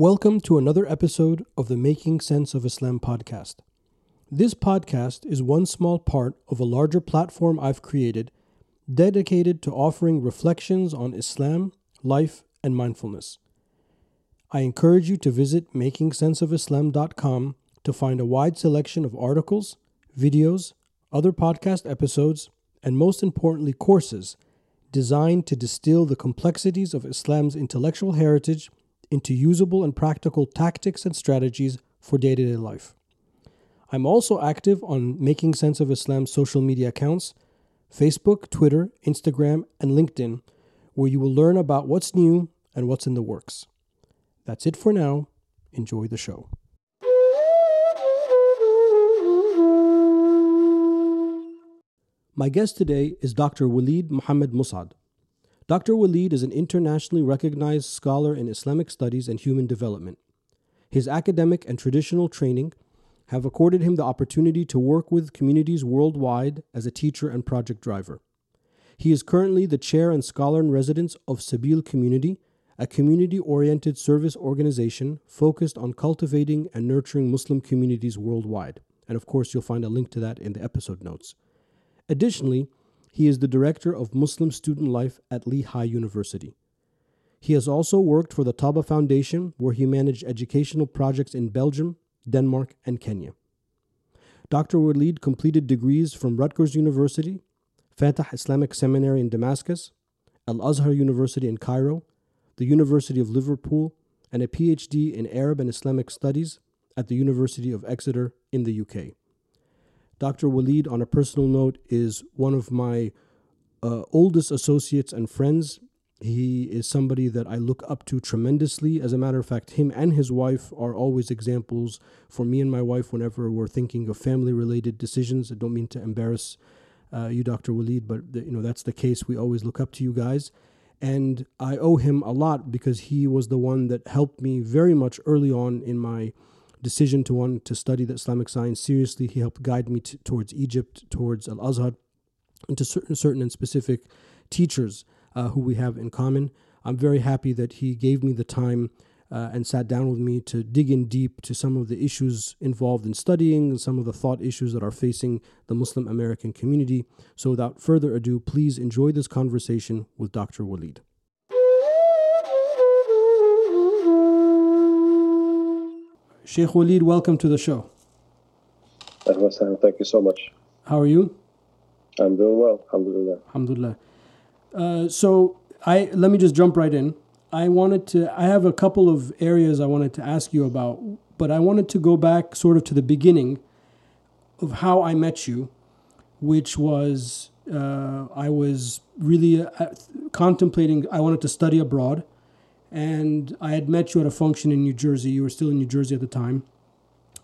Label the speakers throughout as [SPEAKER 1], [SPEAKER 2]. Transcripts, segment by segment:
[SPEAKER 1] Welcome to another episode of the Making Sense of Islam podcast. This podcast is one small part of a larger platform I've created dedicated to offering reflections on Islam, life, and mindfulness. I encourage you to visit makingsenseofislam.com to find a wide selection of articles, videos, other podcast episodes, and most importantly, courses designed to distill the complexities of Islam's intellectual heritage into usable and practical tactics and strategies for day to day life. I'm also active on Making Sense of Islam social media accounts Facebook, Twitter, Instagram, and LinkedIn, where you will learn about what's new and what's in the works. That's it for now. Enjoy the show. My guest today is Dr. Walid Muhammad Mus'ad. Dr. Walid is an internationally recognized scholar in Islamic studies and human development. His academic and traditional training have accorded him the opportunity to work with communities worldwide as a teacher and project driver. He is currently the chair and scholar in residence of Sabil Community, a community oriented service organization focused on cultivating and nurturing Muslim communities worldwide. And of course, you'll find a link to that in the episode notes. Additionally, he is the director of Muslim student life at Lehigh University. He has also worked for the Taba Foundation, where he managed educational projects in Belgium, Denmark, and Kenya. Dr. Walid completed degrees from Rutgers University, Fatah Islamic Seminary in Damascus, Al Azhar University in Cairo, the University of Liverpool, and a PhD in Arab and Islamic Studies at the University of Exeter in the UK. Dr. Walid, on a personal note, is one of my uh, oldest associates and friends. He is somebody that I look up to tremendously. As a matter of fact, him and his wife are always examples for me and my wife whenever we're thinking of family-related decisions. I don't mean to embarrass uh, you, Dr. Walid, but the, you know that's the case. We always look up to you guys, and I owe him a lot because he was the one that helped me very much early on in my decision to want to study the Islamic science seriously. He helped guide me t- towards Egypt, towards Al Azhar, and to certain, certain and specific teachers uh, who we have in common. I'm very happy that he gave me the time uh, and sat down with me to dig in deep to some of the issues involved in studying, some of the thought issues that are facing the Muslim American community. So, without further ado, please enjoy this conversation with Dr. Walid. Sheikh Walid, welcome to the show.
[SPEAKER 2] Thank you so much.
[SPEAKER 1] How are you?
[SPEAKER 2] I'm doing well. Alhamdulillah.
[SPEAKER 1] Alhamdulillah. Uh, so I let me just jump right in. I wanted to. I have a couple of areas I wanted to ask you about, but I wanted to go back sort of to the beginning of how I met you, which was uh, I was really uh, contemplating. I wanted to study abroad, and I had met you at a function in New Jersey. You were still in New Jersey at the time,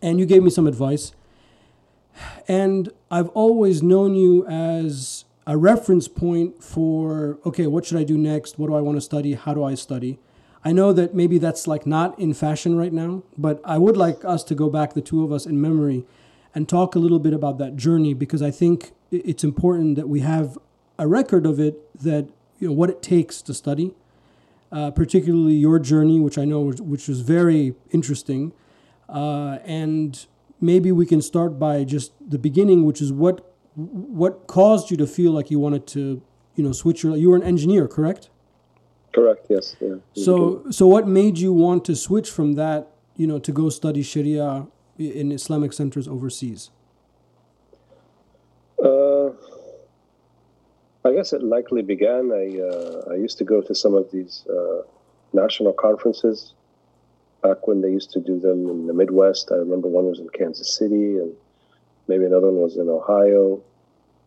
[SPEAKER 1] and you gave me some advice. And I've always known you as a reference point for okay, what should I do next? What do I want to study? How do I study? I know that maybe that's like not in fashion right now, but I would like us to go back, the two of us, in memory and talk a little bit about that journey because I think it's important that we have a record of it that you know what it takes to study uh, particularly your journey, which I know was, which was very interesting. Uh, and maybe we can start by just the beginning, which is what what caused you to feel like you wanted to, you know, switch your. You were an engineer, correct?
[SPEAKER 2] Correct. Yes. Yeah.
[SPEAKER 1] So, so what made you want to switch from that, you know, to go study Sharia in Islamic centers overseas?
[SPEAKER 2] Uh, I guess it likely began. I uh, I used to go to some of these uh, national conferences back when they used to do them in the Midwest. I remember one was in Kansas City, and maybe another one was in Ohio.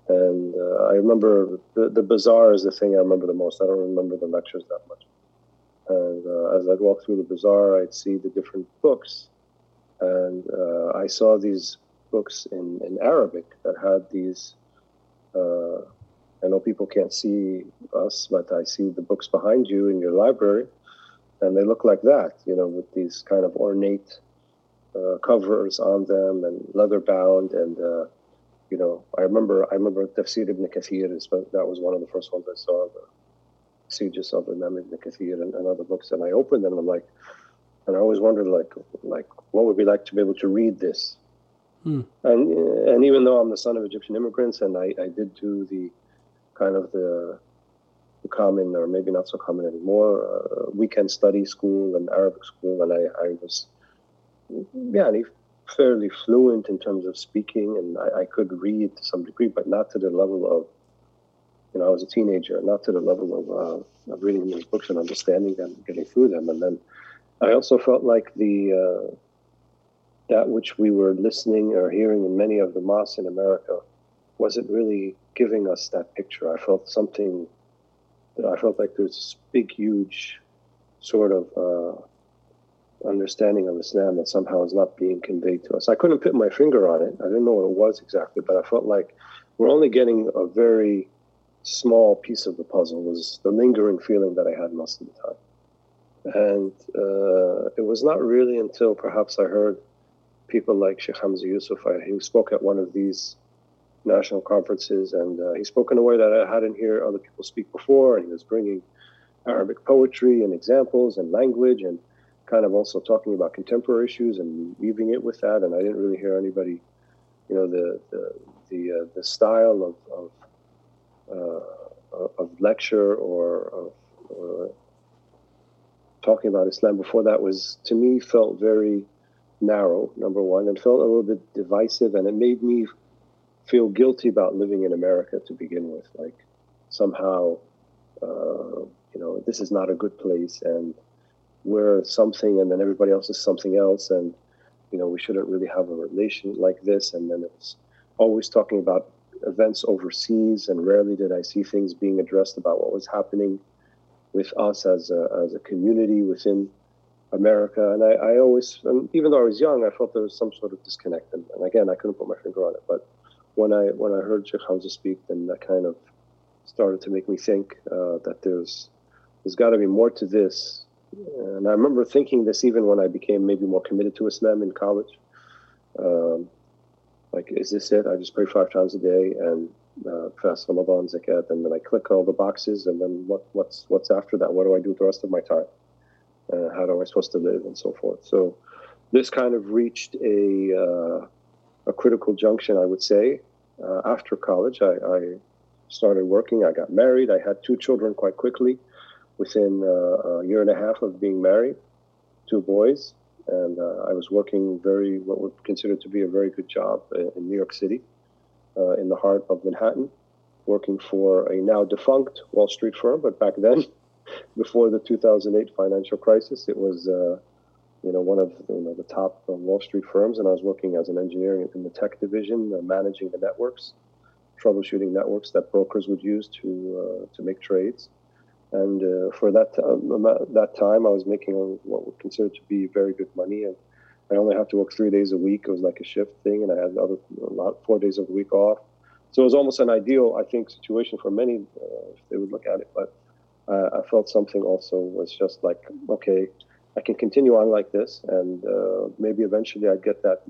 [SPEAKER 2] And uh, I remember the, the bazaar is the thing I remember the most. I don't remember the lectures that much. And uh, as I'd walk through the bazaar, I'd see the different books. And uh, I saw these books in, in Arabic that had these uh, I know people can't see us, but I see the books behind you in your library, and they look like that, you know, with these kind of ornate uh, covers on them and leather bound. And, uh, you know, I remember I remember Tafsir ibn Kathir, is, that was one of the first ones I saw, the Sieges of Imam ibn Kathir and, and other books. And I opened them and I'm like, and I always wondered like like what would it be like to be able to read this.
[SPEAKER 1] Hmm.
[SPEAKER 2] And and even though I'm the son of Egyptian immigrants, and I, I did do the kind of the, common or maybe not so common anymore uh, weekend study school and Arabic school, and I, I was yeah fairly fluent in terms of speaking, and I, I could read to some degree, but not to the level of you know I was a teenager, not to the level of, uh, of reading these books and understanding them, getting through them, and then I also felt like the uh, that which we were listening or hearing in many of the mosques in America wasn't really giving us that picture. I felt something. I felt like there's this big, huge sort of uh, understanding of Islam that somehow is not being conveyed to us. I couldn't put my finger on it. I didn't know what it was exactly, but I felt like we're only getting a very small piece of the puzzle. Was the lingering feeling that I had most of the time. And uh, it was not really until perhaps I heard people like Sheikh Hamza Yusuf. I, he spoke at one of these national conferences, and uh, he spoke in a way that I hadn't heard other people speak before. And he was bringing Arabic poetry and examples and language, and kind of also talking about contemporary issues and weaving it with that. And I didn't really hear anybody, you know, the the the, uh, the style of of, uh, of lecture or of or talking about Islam before that was to me felt very narrow. Number one, and felt a little bit divisive, and it made me feel guilty about living in America to begin with. Like somehow, uh, you know, this is not a good place, and we're something, and then everybody else is something else, and you know, we shouldn't really have a relation like this. And then it's always talking about events overseas, and rarely did I see things being addressed about what was happening with us as a, as a community within America. And I, I always, and even though I was young, I felt there was some sort of disconnect. And, and again, I couldn't put my finger on it, but when I when I heard Hamza speak, then that kind of started to make me think uh, that there's there's got to be more to this. And I remember thinking this even when I became maybe more committed to Islam in college. Um, like, is this it? I just pray five times a day and uh, fast Ramadan, zakat, and then I click all the boxes, and then what, what's what's after that? What do I do with the rest of my time? Uh, how am I supposed to live, and so forth. So, this kind of reached a uh, a critical junction, I would say, uh, after college, I, I, started working. I got married. I had two children quite quickly, within uh, a year and a half of being married, two boys, and uh, I was working very what would consider to be a very good job in New York City, uh, in the heart of Manhattan, working for a now defunct Wall Street firm. But back then, before the 2008 financial crisis, it was uh, you know, one of you know, the top uh, Wall Street firms, and I was working as an engineer in the tech division, uh, managing the networks, troubleshooting networks that brokers would use to uh, to make trades. And uh, for that um, that time, I was making what would considered to be very good money, and I only have to work three days a week. It was like a shift thing, and I had other lot four days of the week off. So it was almost an ideal, I think, situation for many uh, if they would look at it. But uh, I felt something also was just like, okay, I can continue on like this, and uh, maybe eventually I'd get that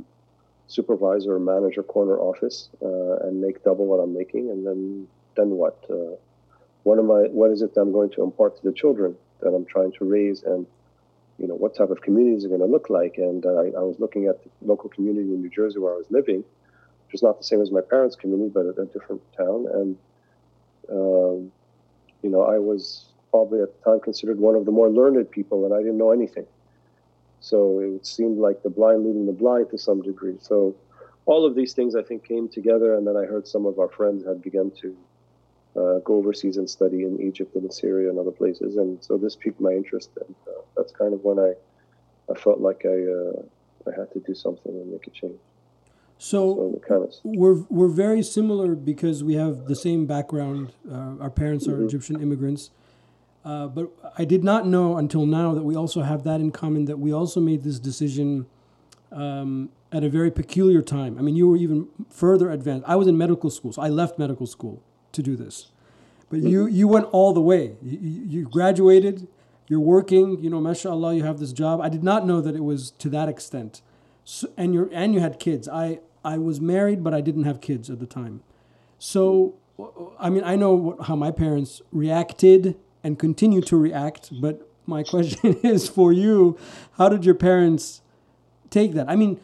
[SPEAKER 2] supervisor or manager corner office uh, and make double what I'm making, and then then what? Uh, what am I? What is it that I'm going to impart to the children that I'm trying to raise, and you know what type of communities are going to look like? And I, I, was looking at the local community in New Jersey where I was living, which is not the same as my parents' community, but a, a different town, and um, you know I was probably at the time considered one of the more learned people, and I didn't know anything. So it seemed like the blind leading the blind to some degree. So all of these things, I think, came together, and then I heard some of our friends had begun to uh, go overseas and study in Egypt and Syria and other places, and so this piqued my interest, and uh, that's kind of when I, I felt like I, uh, I had to do something and make a change.
[SPEAKER 1] So, so kind of we're we're very similar because we have the same background. Uh, our parents are mm-hmm. Egyptian immigrants. Uh, but I did not know until now that we also have that in common, that we also made this decision um, at a very peculiar time. I mean, you were even further advanced. I was in medical school, so I left medical school to do this. But you, you went all the way. You, you graduated, you're working, you know, mashallah, you have this job. I did not know that it was to that extent. So, and, you and you had kids. I, I was married, but I didn't have kids at the time. So, I mean, I know how my parents reacted and continue to react, but my question is for you: How did your parents take that? I mean,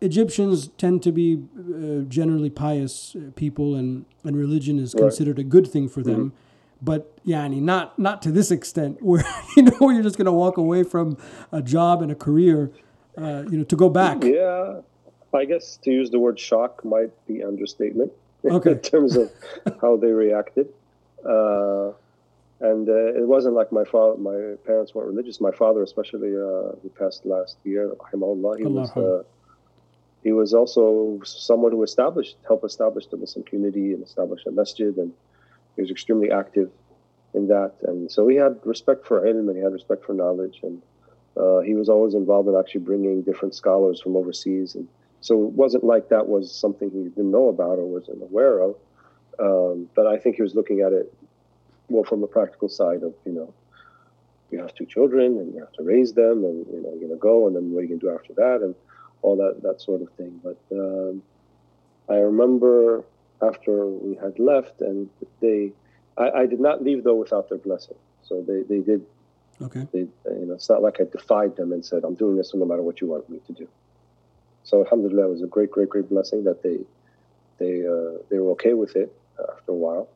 [SPEAKER 1] Egyptians tend to be uh, generally pious uh, people, and, and religion is considered right. a good thing for them. Mm-hmm. But yeah, I mean, not not to this extent, where you know where you're just going to walk away from a job and a career, uh, you know, to go back.
[SPEAKER 2] Yeah, I guess to use the word shock might be understatement.
[SPEAKER 1] Okay.
[SPEAKER 2] in terms of how they reacted. Uh, and uh, it wasn't like my father, my parents weren't religious. My father, especially, uh, who passed last year, Allah, he was uh, he was also someone who established, helped establish the Muslim community and establish a masjid, and he was extremely active in that. And so he had respect for ilm and he had respect for knowledge, and uh, he was always involved in actually bringing different scholars from overseas. And so it wasn't like that was something he didn't know about or wasn't aware of. Um, but I think he was looking at it more from the practical side of, you know, you have two children and you have to raise them and, you know, you're to go and then what are you going to do after that and all that, that sort of thing. But um, I remember after we had left and they, I, I, did not leave though without their blessing. So they, they did,
[SPEAKER 1] okay.
[SPEAKER 2] They, you know, it's not like I defied them and said, I'm doing this no matter what you want me to do. So alhamdulillah, it was a great, great, great blessing that they, they, uh, they were okay with it after a while.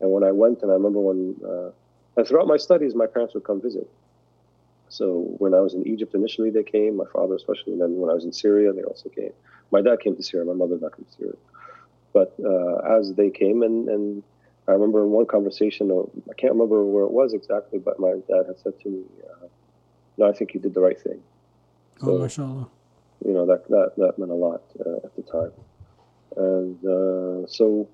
[SPEAKER 2] And when I went, and I remember when, uh, and throughout my studies, my parents would come visit. So when I was in Egypt initially, they came, my father especially, and then when I was in Syria, they also came. My dad came to Syria, my mother did not come to Syria. But uh, as they came, and, and I remember in one conversation, I can't remember where it was exactly, but my dad had said to me, uh, "No, I think you did the right thing."
[SPEAKER 1] Oh, so, oh, mashallah.
[SPEAKER 2] You know that that that meant a lot uh, at the time, and uh, so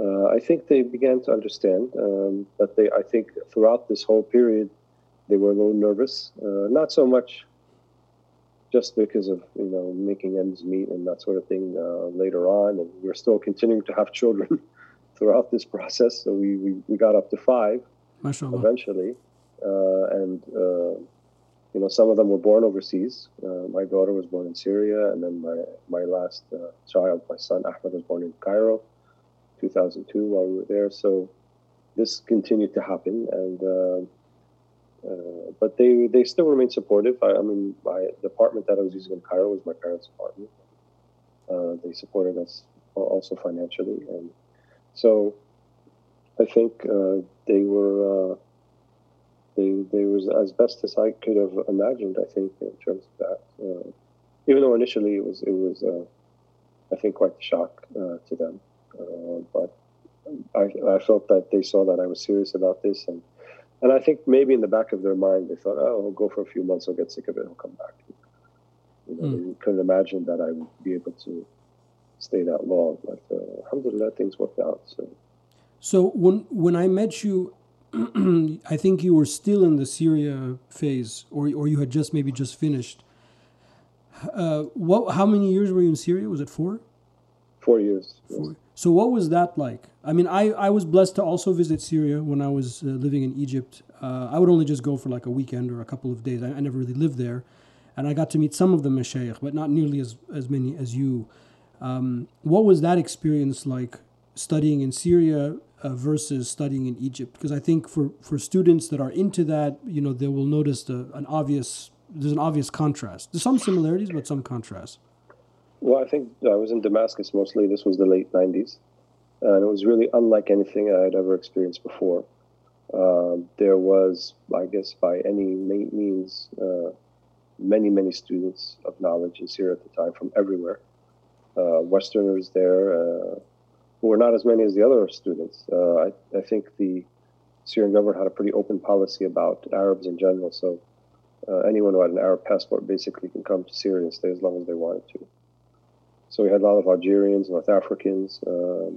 [SPEAKER 2] uh, I think they began to understand, um, but they, I think, throughout this whole period, they were a little nervous. Uh, not so much just because of you know making ends meet and that sort of thing uh, later on, and we're still continuing to have children throughout this process. So we we, we got up to five
[SPEAKER 1] Mashallah.
[SPEAKER 2] eventually, uh, and uh, you know some of them were born overseas. Uh, my daughter was born in Syria, and then my my last child, my son Ahmed, was born in Cairo 2002 while we were there. So this continued to happen, and uh, uh, but they they still remain supportive. I, I, mean, my the apartment that I was using in Cairo was my parents' apartment. Uh, they supported us also financially, and so I think uh, they were. Uh, they, they was as best as I could have imagined. I think in terms of that, uh, even though initially it was it was I think quite a shock to them. Uh, but I, I felt that they saw that I was serious about this, and and I think maybe in the back of their mind they thought, oh, I'll go for a few months, I'll get sick of it, I'll come back. You know, mm. they couldn't imagine that I would be able to stay that long. But uh, alhamdulillah, things worked out. So,
[SPEAKER 1] so when when I met you, I think you were still in the Syria phase, or or you had just maybe just finished. Uh, what? How many years were you in Syria? Was it four?
[SPEAKER 2] Four years. Four.
[SPEAKER 1] So what was that like? I mean, I, I was blessed to also visit Syria when I was uh, living in Egypt. Uh, I would only just go for like a weekend or a couple of days. I, I, never really lived there. And I got to meet some of the mashayikh, but not nearly as, as many as you. Um, what was that experience like studying in Syria uh, versus studying in Egypt? Because I think for, for students that are into that, you know, they will notice the, an obvious, there's an obvious contrast. There's some similarities, but some contrast.
[SPEAKER 2] Well, I think I was in Damascus mostly. This was the late 90s. And it was really unlike anything I had ever experienced before. Um, there was, I guess, by any means, uh, many, many students of knowledge in Syria at the time from everywhere. Uh, Westerners there, uh, who were not as many as the other students. Uh, I, I, think the Syrian government had a pretty open policy about Arabs in general. So uh, anyone who had an Arab passport basically can come to Syria and stay as long as they wanted to. So we had a lot of Algerians, North Africans, uh,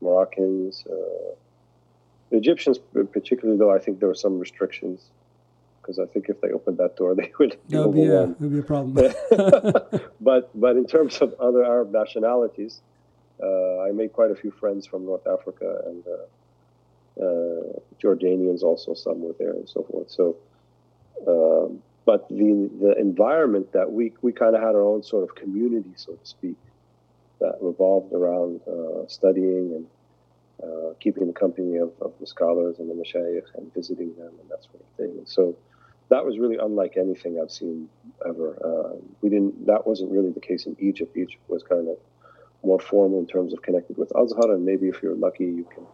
[SPEAKER 2] Moroccans, uh, Egyptians, particularly though I think there were some restrictions because I think if they opened that door, they would.
[SPEAKER 1] That would be, a, would be a problem.
[SPEAKER 2] but but in terms of other Arab nationalities, uh, I made quite a few friends from North Africa and uh, uh, Jordanians also some were there and so forth. So um, but the the environment that we we kind of had our own sort of community, so to speak, that revolved around uh, studying and uh, keeping the company of, of the scholars and the mashayikh and visiting them and that sort of thing. And so that was really unlike anything I've seen ever. Uh, we didn't. That wasn't really the case in Egypt. Egypt was kind of more formal in terms of connected with Azhar, and maybe if you're lucky, you can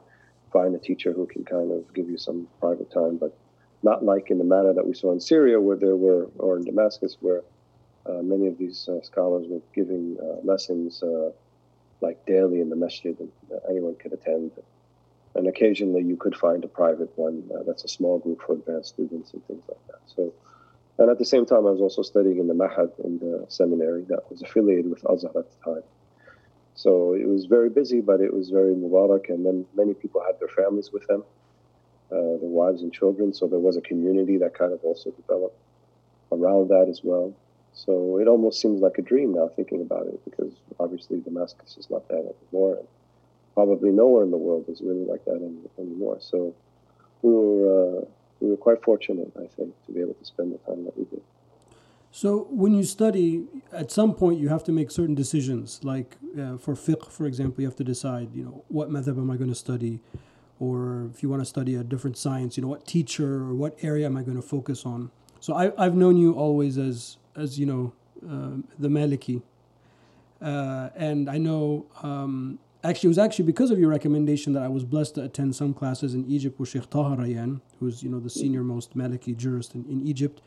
[SPEAKER 2] find a teacher who can kind of give you some private time, but not like in the manner that we saw in Syria, where there were, or in Damascus, where uh, many of these uh, scholars were giving uh, lessons uh, like daily in the masjid, and anyone could attend. And occasionally, you could find a private one uh, that's a small group for advanced students and things like that. So, and at the same time, I was also studying in the Mahad in the seminary that was affiliated with Azhar at the time. So it was very busy, but it was very Mubarak, and then many people had their families with them, uh, their wives and children. So there was a community that kind of also developed around that as well. So it almost seems like a dream now thinking about it, because obviously Damascus is not that anymore, and probably nowhere in the world is really like that any, anymore. So we were uh, we were quite fortunate, I think, to be able to spend the time that we did.
[SPEAKER 1] So when you study, at some point you have to make certain decisions. Like uh, for fiqh, for example, you have to decide, you know, what madhab am I going to study, or if you want to study a different science, you know, what teacher or what area am I going to focus on. So I, I've known you always as as you know uh, the Maliki, uh, and I know um, actually it was actually because of your recommendation that I was blessed to attend some classes in Egypt with Sheikh Taha Rayyan, who's you know the senior most Maliki jurist in, in Egypt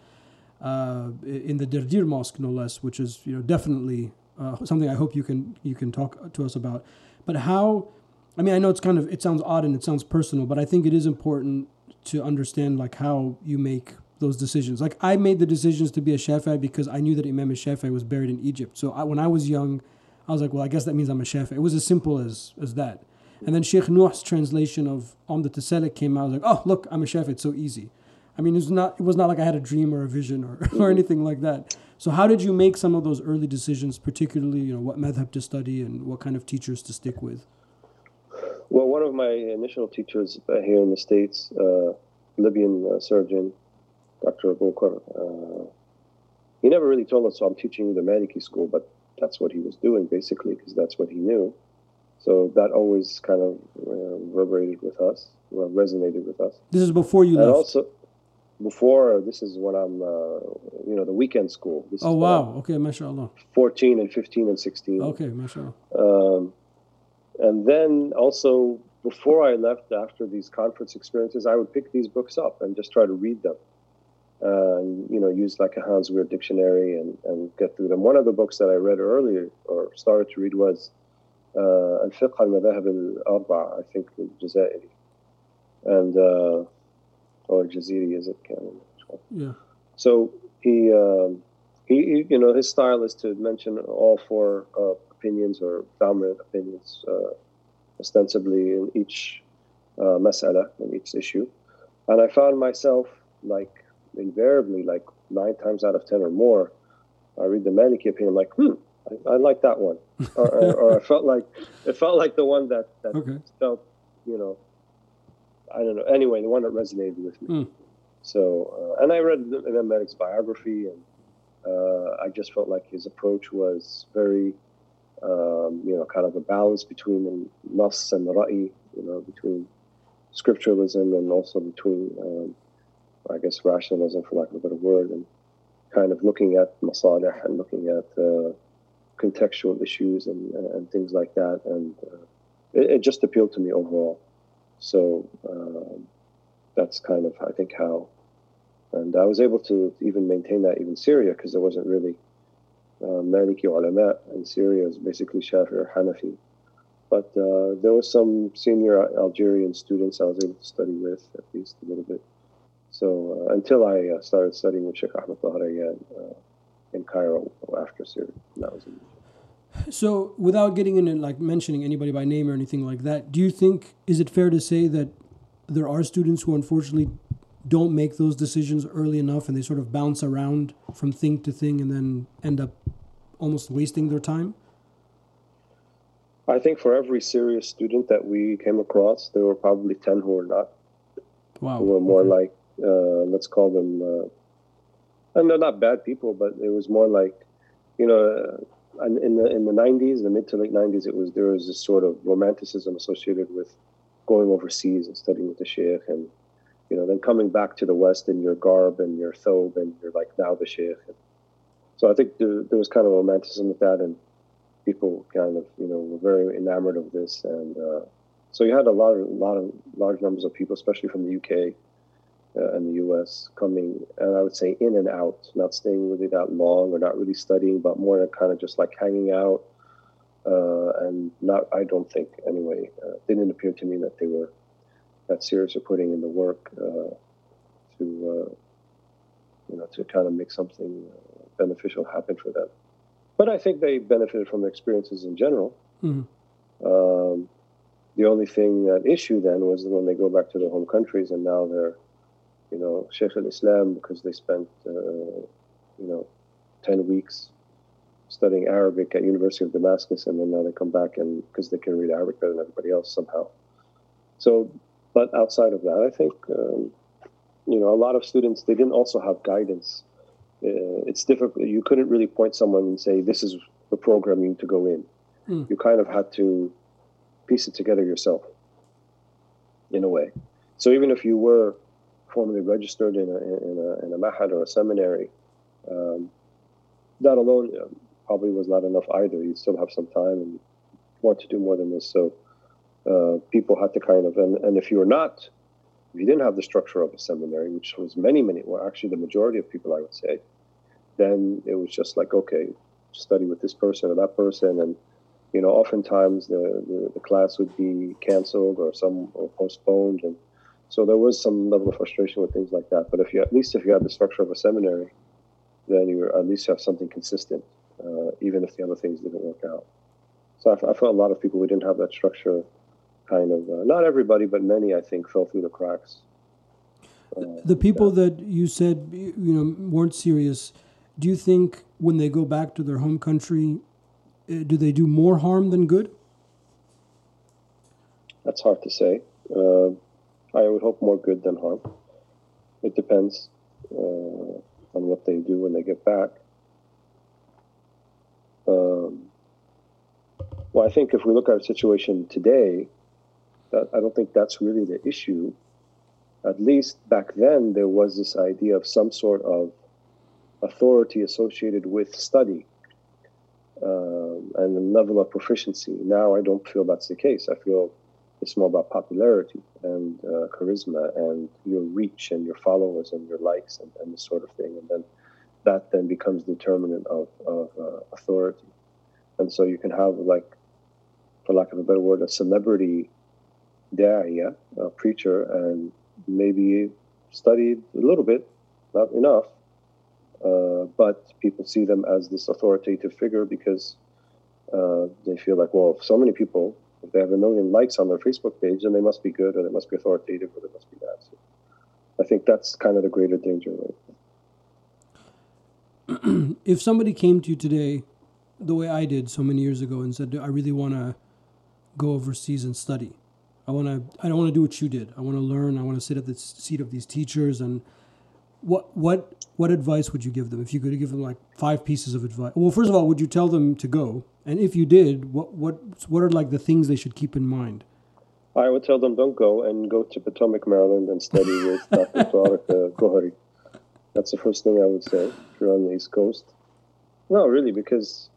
[SPEAKER 1] uh, in the Derdir Mosque, no less, which is you know definitely uh, something I hope you can you can talk to us about. But how? I mean, I know it's kind of it sounds odd and it sounds personal, but I think it is important to understand like how you make those decisions. Like I made the decisions to be a Shafi'i because I knew that Imam Shafi'i was buried in Egypt. So I, when I was young, I was like, well, I guess that means I'm a Shafi'i. It was as simple as as that. And then Sheikh Nuh's translation of Umdat al-Salik came out. I was like, oh, look, I'm a Shafi'i. It's so easy. I mean, it was not it was not like I had a dream or a vision or, or anything like that. So how did you make some of those early decisions, particularly you know what madhab to study and what kind of teachers to stick with?
[SPEAKER 2] Well, one of my initial teachers uh, here in the states, uh, Libyan uh, surgeon, Dr. Abukar, uh, he never really told us, "So I'm teaching the Maliki school," but that's what he was doing basically because that's what he knew. So that always kind of uh, reverberated with us, well, resonated with us.
[SPEAKER 1] This is before you
[SPEAKER 2] and
[SPEAKER 1] left.
[SPEAKER 2] Also, before this is when I'm, uh, you know, the weekend school. This
[SPEAKER 1] oh wow! Okay, mashallah.
[SPEAKER 2] 14 and 15 and 16.
[SPEAKER 1] Okay, mashallah.
[SPEAKER 2] Um, and then also before I left, after these conference experiences, I would pick these books up and just try to read them. And you know, use like a Hans Wehr dictionary and, and get through them. One of the books that I read earlier or started to read was uh, Al-Fiqh al-Madhahib al-Arba'a, I think, Jazairi. And uh, or Jaziri, is it? Can't remember
[SPEAKER 1] Yeah.
[SPEAKER 2] So he, um, he, he, you know, his style is to mention all four uh, opinions or dominant opinions, uh, ostensibly in each uh, mas'ala, in each issue. And I found myself, like, invariably, like nine times out of ten or more, I read the Maliki opinion, I'm like, hmm, I, I like that one. or, or, or, I felt like, it felt like the one that, that
[SPEAKER 1] Okay.
[SPEAKER 2] felt, you know, I don't know. Anyway, the one that resonated with me.
[SPEAKER 1] Mm.
[SPEAKER 2] So, uh, and I read Imam Malik's biography, and uh, I just felt like his approach was very, um, you know, kind of a balance between the nas and the ra'i, you know, between scripturalism and also between, um, I guess, rationalism, for lack of a better word, and kind of looking at masalih and looking at uh, contextual issues and, and things like that. And uh, it, it just appealed to me overall. So um, that's kind of, I think, how. And I was able to even maintain that even Syria because there wasn't really Maliki ulama in Syria is basically Shafi or Hanafi. But uh, there was some senior Algerian students I was able to study with at least a little bit. So uh, until I uh, started studying with Sheikh Ahmed Taha Rayyan uh, in Cairo after Syria, that was it.
[SPEAKER 1] So, without getting into like mentioning anybody by name or anything like that, do you think is it fair to say that there are students who unfortunately don't make those decisions early enough and they sort of bounce around from thing to thing and then end up almost wasting their time?
[SPEAKER 2] I think for every serious student that we came across, there were probably 10 who were not,
[SPEAKER 1] Wow.
[SPEAKER 2] who were more
[SPEAKER 1] Okay.
[SPEAKER 2] like, uh, let's call them, uh, and they're not bad people, but it was more like, you know, uh, and in the in the 90s, the mid to late 90s, it was there was this sort of romanticism associated with going overseas and studying with the sheikh and you know then coming back to the west in your garb and your thobe and you're like now the sheikh so i think there, there was kind of romanticism with that and people kind of you know were very enamored of this. And uh, so you had a lot of lot of large numbers of people especially from the uk uh, and the us coming and i would say in and out not staying really that long or not really studying but more kind of just like hanging out. Uh, and not I don't think anyway uh, didn't appear to me that they were that serious of putting in the work uh, to uh, you know to kind of make something uh, beneficial happen for them. But I think they benefited from the experiences in general. Mm-hmm. Um, the only thing at issue then was when they go back to their home countries and now they're you know Sheikh al-Islam because they spent uh, you know 10 weeks studying Arabic at University of Damascus, and then now they come back and because they can read Arabic better than everybody else somehow. So, but outside of that, I think um, you know a lot of students they didn't also have guidance. Uh, it's difficult. You couldn't really point someone and say this is the program you need to go in. Mm. You kind of had to piece it together yourself, in a way. So even if you were formally registered in a in a, in a mahad or a seminary, um, that alone probably was not enough either. You still have some time and want to do more than this. So uh, people had to kind of, and, and if you were not, if you didn't have the structure of a seminary, which was many, many, well, actually the majority of people, I would say, then it was just like, okay, study with this person or that person. And, you know, oftentimes the, the, the class would be canceled or some or postponed. And so there was some level of frustration with things like that. But if you, at least if you had the structure of a seminary, then you at least have something consistent uh, even if the other things didn't work out. So I, I, felt a lot of people who didn't have that structure, kind of, uh, not everybody, but many, I think, fell through the cracks.
[SPEAKER 1] Uh, the people yeah. that you said you know weren't serious, do you think when they go back to their home country, uh, do they do more harm than good?
[SPEAKER 2] That's hard to say. Uh, I would hope more good than harm. It depends uh, on what they do when they get back. Um, well, I think if we look at our situation today, that I don't think that's really the issue. At least back then, there was this idea of some sort of authority associated with study um, and the level of proficiency. Now, I don't feel that's the case. I feel it's more about popularity and uh, charisma and your reach and your followers and your likes and, and this sort of thing. And then that then becomes determinant of, of uh, authority. And so you can have, like, for lack of a better word, a celebrity da'iya, a preacher, and maybe studied a little bit, not enough, uh, but people see them as this authoritative figure because uh, they feel like, well, if so many people, if they have a million likes on their Facebook page, then they must be good, or they must be authoritative, or they must be that. So I think that's kind of the greater danger right
[SPEAKER 1] if somebody came to you today, the way I did so many years ago, and said, "I really want to go overseas and study. I want to. I don't want to do what you did. I want to learn. I want to sit at the seat of these teachers." And what what what advice would you give them if you could give them like five pieces of advice? Well, first of all, would you tell them to go? And if you did, what what what are like the things they should keep in mind?
[SPEAKER 2] I would tell them don't go and go to Potomac, Maryland, and study with Dr. Tariq Gohari. That's the first thing I would say if you're on the East Coast. No, really, because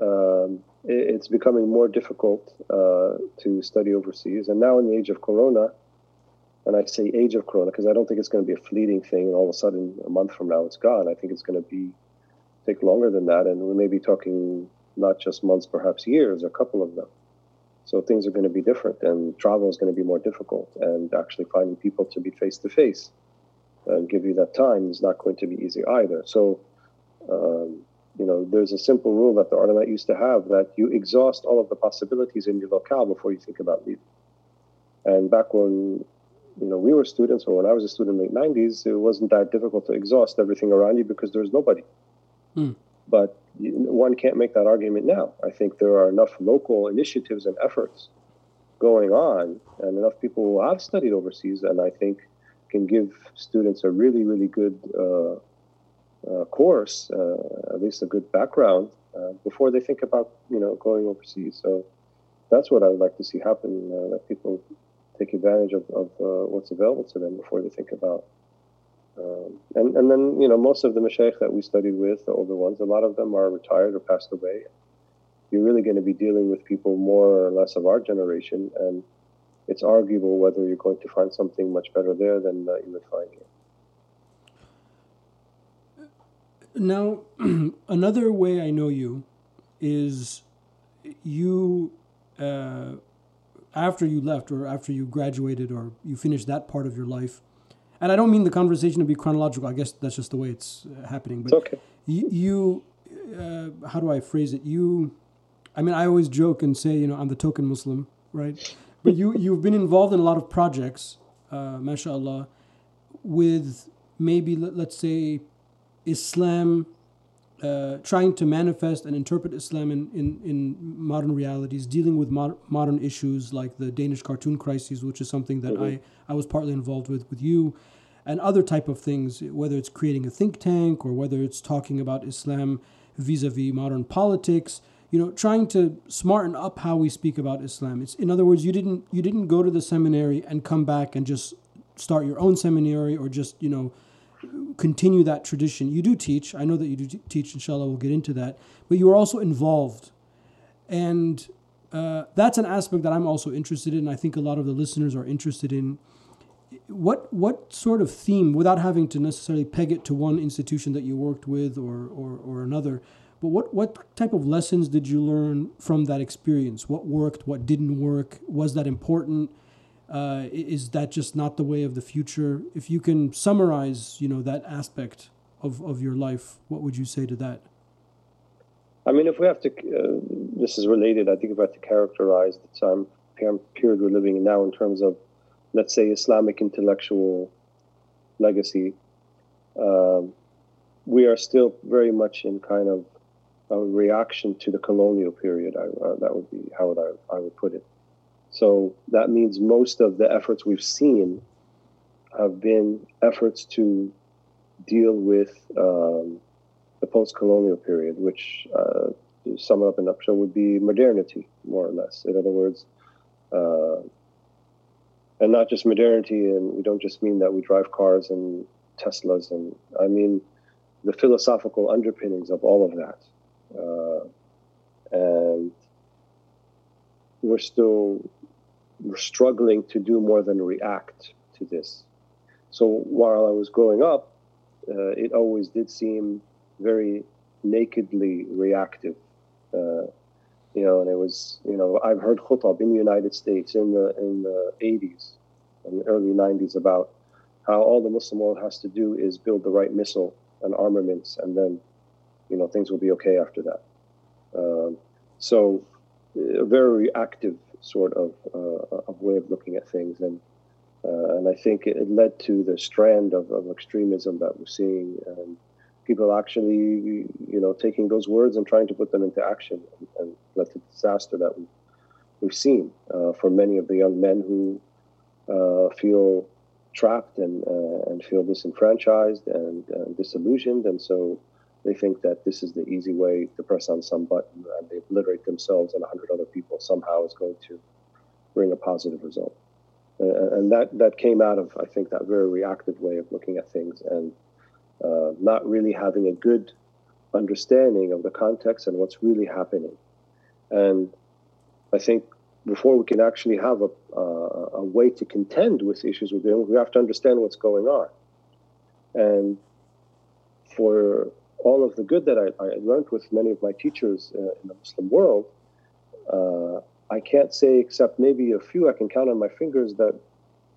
[SPEAKER 2] um, it's becoming more difficult uh, to study overseas. And now, in the age of Corona, and I say age of Corona because I don't think it's going to be a fleeting thing. And all of a sudden, a month from now, it's gone. I think it's going to be take longer than that, and we may be talking not just months, perhaps years, a couple of them. So things are going to be different, and travel is going to be more difficult, and actually finding people to be face to face and give you that time is not going to be easy either. So, um, you know, there's a simple rule that the ulama used to have that you exhaust all of the possibilities in your locale before you think about leaving. And back when, you know, we were students, or when I was a student in the 90s, it wasn't that difficult to exhaust everything around you because there was nobody. Hmm. But one can't make that argument now. I think there are enough local initiatives and efforts going on, and enough people who have studied overseas, and I think can give students a really, really good uh, uh, course, uh, at least a good background, uh, before they think about, you know, going overseas. So that's what I would like to see happen, uh, that people take advantage of, of uh, what's available to them before they think about. Um, and, and then, you know, most of the mashaykh that we studied with, the older ones, a lot of them are retired or passed away. You're really going to be dealing with people more or less of our generation, and it's arguable whether you're going to find something much better there than uh, you would find here.
[SPEAKER 1] Now, another way I know you is you, uh, after you left or after you graduated or you finished that part of your life, and I don't mean the conversation to be chronological. I guess that's just the way it's uh, happening.
[SPEAKER 2] But it's okay.
[SPEAKER 1] you, you uh, how do I phrase it? You, I mean, I always joke and say, you know, I'm the token Muslim, right? But you, you've been involved in a lot of projects, uh, mashallah, with maybe let, us say Islam, uh, trying to manifest and interpret Islam in, in, in modern realities, dealing with mod- modern issues like the Danish cartoon crises, which is something that mm-hmm. I, I was partly involved with with you, and other type of things, whether it's creating a think tank or whether it's talking about Islam vis-a-vis modern politics you know trying to smarten up how we speak about islam it's in other words you didn't you didn't go to the seminary and come back and just start your own seminary or just you know continue that tradition. You do teach. I know that you do teach. Inshallah, we'll get into that. But you are also involved, and uh, that's an aspect that I'm also interested in. I think a lot of the listeners are interested in. What what sort of theme, without having to necessarily peg it to one institution that you worked with or or, or another, but what what type of lessons did you learn from that experience? What worked? What didn't work? Was that important? Uh, is that just not the way of the future? If you can summarize, you know, that aspect of, of your life, what would you say to that?
[SPEAKER 2] I mean, if we have to, uh, this is related. I think if we have to characterize the time period we're living in now in terms of, let's say, Islamic intellectual legacy, um, we are still very much in kind of a reaction to the colonial period. I, uh, that would be how I, I would put it. So that means most of the efforts we've seen have been efforts to deal with um, the post colonial period, which, uh, to sum it up in a nutshell, would be modernity, more or less. In other words, uh, and not just modernity, and we don't just mean that we drive cars and Teslas, and I mean the philosophical underpinnings of all of that. Uh, and we're still struggling to do more than react to this. So while I was growing up, uh, it always did seem very nakedly reactive. Uh, you know, and it was, you know, I've heard khutab in the United States in the in the 80s and early 90s about how all the Muslim world has to do is build the right missile and armaments, and then, you know, things will be okay after that. Um, so, a very reactive sort of, uh, of way of looking at things. And, uh, and I think it led to the strand of, of extremism that we're seeing. And people actually, you know, taking those words and trying to put them into action and, and led to the disaster that we, we've seen uh, for many of the young men who uh, feel trapped and, uh, and feel disenfranchised and disillusioned. And so they think that this is the easy way to press on some button and they obliterate themselves and a hundred other people somehow is going to bring a positive result. Uh, and that, that came out of, I think, that very reactive way of looking at things and uh, not really having a good understanding of the context and what's really happening. And I think before we can actually have a, uh, a way to contend with issues we're dealing with, we have to understand what's going on. And for all of the good that I, I learned with many of my teachers uh, in the Muslim world, uh, I can't say except maybe a few I can count on my fingers that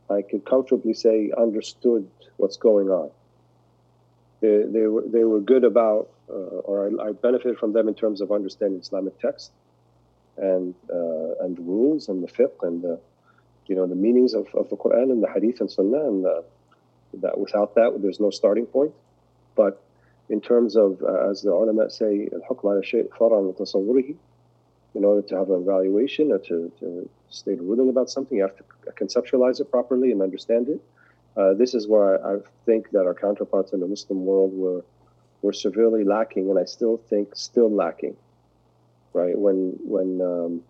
[SPEAKER 2] I could comfortably say understood what's going on. They, they were they were good about, uh, or I, I, benefited from them in terms of understanding Islamic text and uh, and the rules and the fiqh and the you know the meanings of, of the Quran and the Hadith and Sunnah and uh, that without that there's no starting point. But in terms of, uh, as the ulama say, الحكم على شيء فرع من تصوره in order to have an evaluation or to, to state a ruling about something, you have to conceptualize it properly and understand it. Uh, this is where I, I, think that our counterparts in the Muslim world were were severely lacking, and I still think still lacking. Right when when um,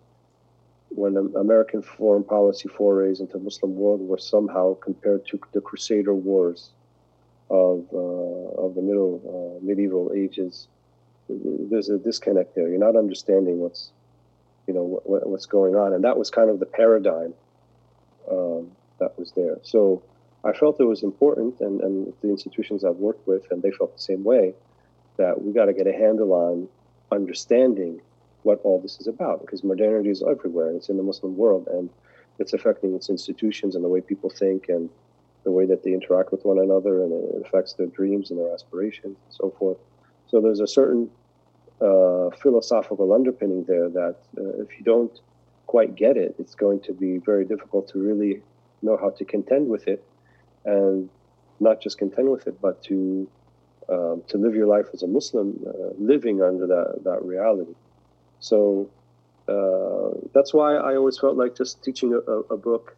[SPEAKER 2] when American foreign policy forays into Muslim world were somehow compared to the Crusader wars of uh, of the middle uh, medieval ages. There's a disconnect there. You're not understanding what's you know what, what's going on, and that was kind of the paradigm um, that was there. So I felt it was important, and, and the institutions I've worked with, and they felt the same way, that we got to get a handle on understanding what all this is about, because modernity is everywhere, and it's in the Muslim world, and it's affecting its institutions and the way people think and the way that they interact with one another, and it affects their dreams and their aspirations and so forth. So there's a certain uh, philosophical underpinning there that uh, if you don't quite get it, it's going to be very difficult to really know how to contend with it, and not just contend with it, but to um, to live your life as a Muslim, uh, living under that that reality. So uh, that's why I always felt like just teaching a, a, a book.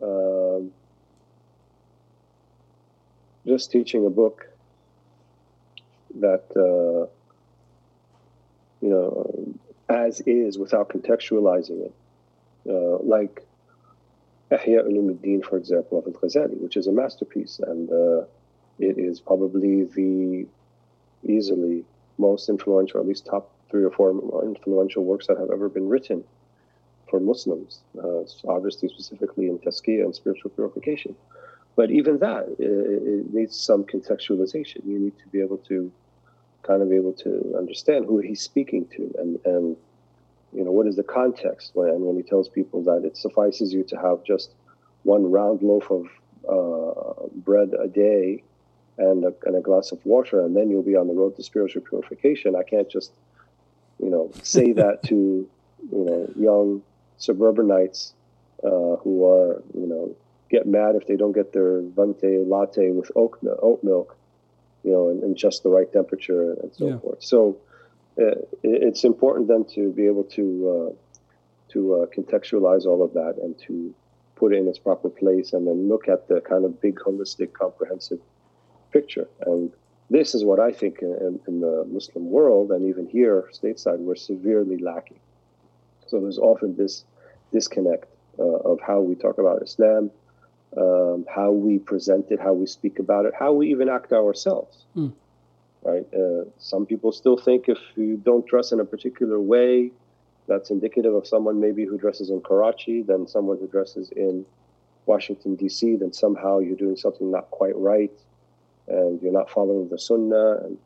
[SPEAKER 2] Um, just teaching a book that uh, you know as is without contextualizing it, uh, like Ihya Ulumuddin, for example, of Al-Ghazali, which is a masterpiece, and uh, it is probably the easily most influential, at least top three or four influential works that have ever been written for Muslims, uh, obviously specifically in tazkiyah and spiritual purification. But even that, it, it needs some contextualization. You need to be able to kind of be able to understand who he's speaking to and, and you know, what is the context when, when he tells people that it suffices you to have just one round loaf of uh, bread a day and a, and a glass of water, and then you'll be on the road to spiritual purification. I can't just, you know, say that to, you know, young suburbanites uh, who are, you know, get mad if they don't get their venti latte with oat, oat milk you know, in, in just the right temperature and so yeah. forth. So uh, it's important then to be able to uh, to uh, contextualize all of that and to put it in its proper place, and then look at the kind of big, holistic, comprehensive picture. And this is what I think in, in the Muslim world, and even here stateside, we're severely lacking. So there's often this disconnect uh, of how we talk about Islam um, how we present it, how we speak about it, how we even act ourselves. Mm. Right? Uh, some people still think if you don't dress in a particular way, that's indicative of someone maybe who dresses in Karachi, then someone who dresses in Washington D.C. Then somehow you're doing something not quite right, and you're not following the Sunnah and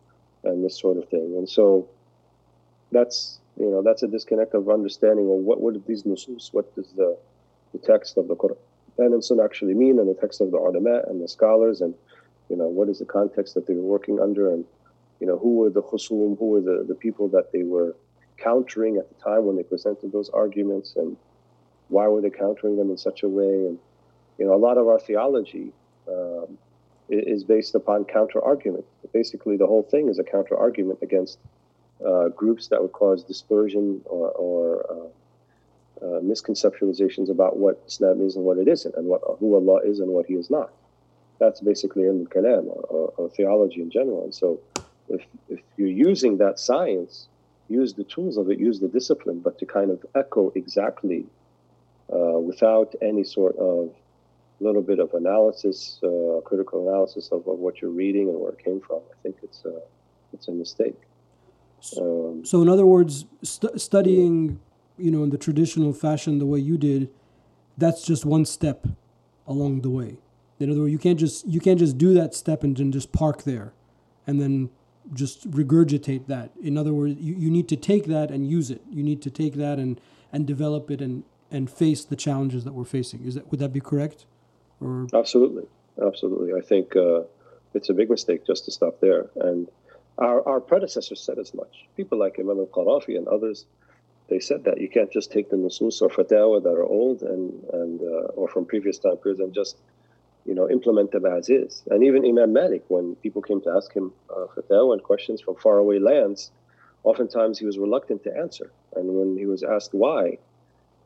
[SPEAKER 2] and this sort of thing. And so that's you know that's a disconnect of understanding. Well, what what are these nusus? What does the the text of the Quran and Sunnah actually mean in the text of the ulama and the scholars and you know what is the context that they were working under and you know who were the khusum, who were the, the people that they were countering at the time when they presented those arguments and why were they countering them in such a way? And you know a lot of our theology um, is based upon counter argument. Basically the whole thing is a counter argument against uh, groups that would cause dispersion or, or uh, uh, misconceptualizations about what Islam is and what it isn't, and what who Allah is and what He is not. That's basically in kalam or, or, or, theology in general. And so, if if you're using that science, use the tools of it, use the discipline, but to kind of echo exactly uh, without any sort of little bit of analysis, uh, critical analysis of, of, what you're reading and where it came from. I think it's a, it's a mistake.
[SPEAKER 1] Um, so, in other words, st- studying you know, in the traditional fashion, the way you did, that's just one step along the way. In other words, you can't just you can't just do that step and then just park there, and then just regurgitate that. In other words, you, you need to take that and use it. You need to take that and and develop it and and face the challenges that we're facing. Is that would that be correct?
[SPEAKER 2] Or absolutely, absolutely. I think uh, it's a big mistake just to stop there. And our our predecessors said as much. People like Imam al-Qarafi and others they said that you can't just take the nusus or fatawa that are old and and uh, or from previous time periods and just you know implement them as is. And even Imam Malik, when people came to ask him uh, fatwa and questions from faraway lands, oftentimes he was reluctant to answer. And when he was asked why,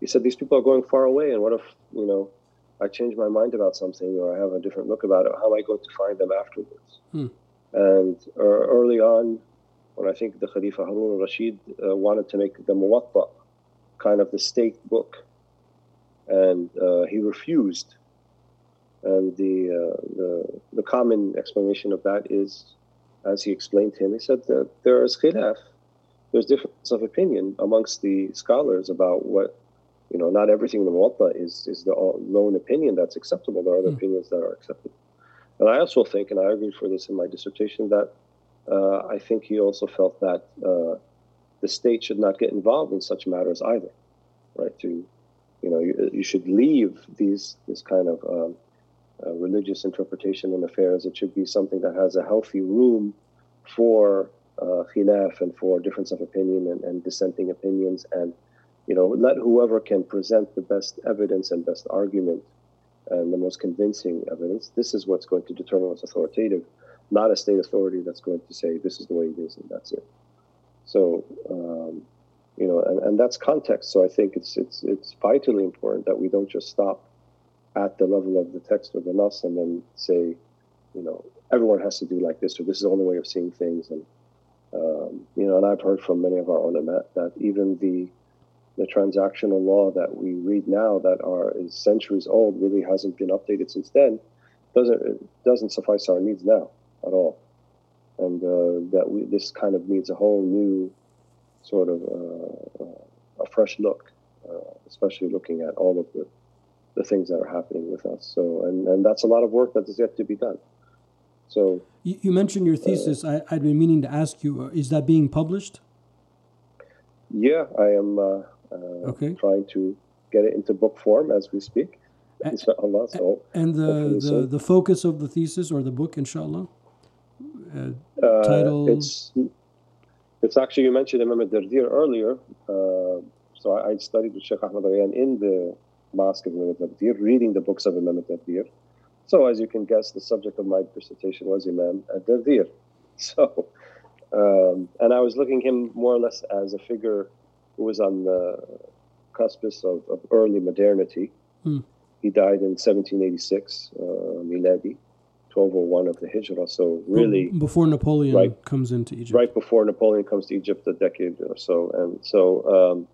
[SPEAKER 2] he said, "These people are going far away, and what if you know?" I change my mind about something or I have a different look about it, how am I going to find them afterwards? Hmm. And uh, early on, when I think the Khalifa Harun al-Rashid uh, wanted to make the Muwatta kind of the state book, and uh, he refused. And the, uh, the the common explanation of that is, as he explained to him, he said that there is khilaf, there's difference of opinion amongst the scholars about what, you know, not everything in the Muwatta is is the lone opinion that's acceptable. There are other mm. opinions that are acceptable. And I also think, and I argued for this in my dissertation, that uh, I think he also felt that uh, the state should not get involved in such matters either, right? To, you know, you, you should leave these this kind of um, uh, religious interpretation in affairs. It should be something that has a healthy room for uh, khilaf and for difference of opinion and, and dissenting opinions, and you know, let whoever can present the best evidence and best argument and the most convincing evidence. This is what's going to determine what's authoritative, not a state authority that's going to say this is the way it is and that's it. So, um, you know, and, and that's context. So I think it's it's it's vitally important that we don't just stop at the level of the text or the nas and then say, you know, everyone has to do like this or this is the only way of seeing things. And um, you know, and I've heard from many of our ulama that even the the transactional law that we read now that are is centuries old really hasn't been updated since then doesn't doesn't suffice our needs now at all and uh, that we, this kind of needs a whole new sort of uh, uh, a fresh look uh, especially looking at all of the the things that are happening with us so and and that's a lot of work that is yet to be done so
[SPEAKER 1] you, you mentioned your thesis I, i'd been meaning to ask you uh, is that being published
[SPEAKER 2] yeah i am uh, uh, okay. trying to get it into book form as we speak.
[SPEAKER 1] Inshallah. So and the, the, the focus of the thesis or the book, inshallah?
[SPEAKER 2] Uh, uh, title? It's, it's actually, you mentioned Imam al-Dardir earlier. Uh, so I, I, studied with Sheikh Ahmad Rayyan in the mosque of Imam al-Dardir, reading the books of Imam al-Dardir. So as you can guess, the subject of my dissertation was Imam al-Dardir. So, um, and I was looking him more or less as a figure who was on the cuspice of, of early modernity. Hmm. He died in 1786, uh, Miladi, 1201 of the Hijrah. So really
[SPEAKER 1] before Napoleon right, comes into Egypt.
[SPEAKER 2] Right before Napoleon comes to Egypt, a decade or so, and so um,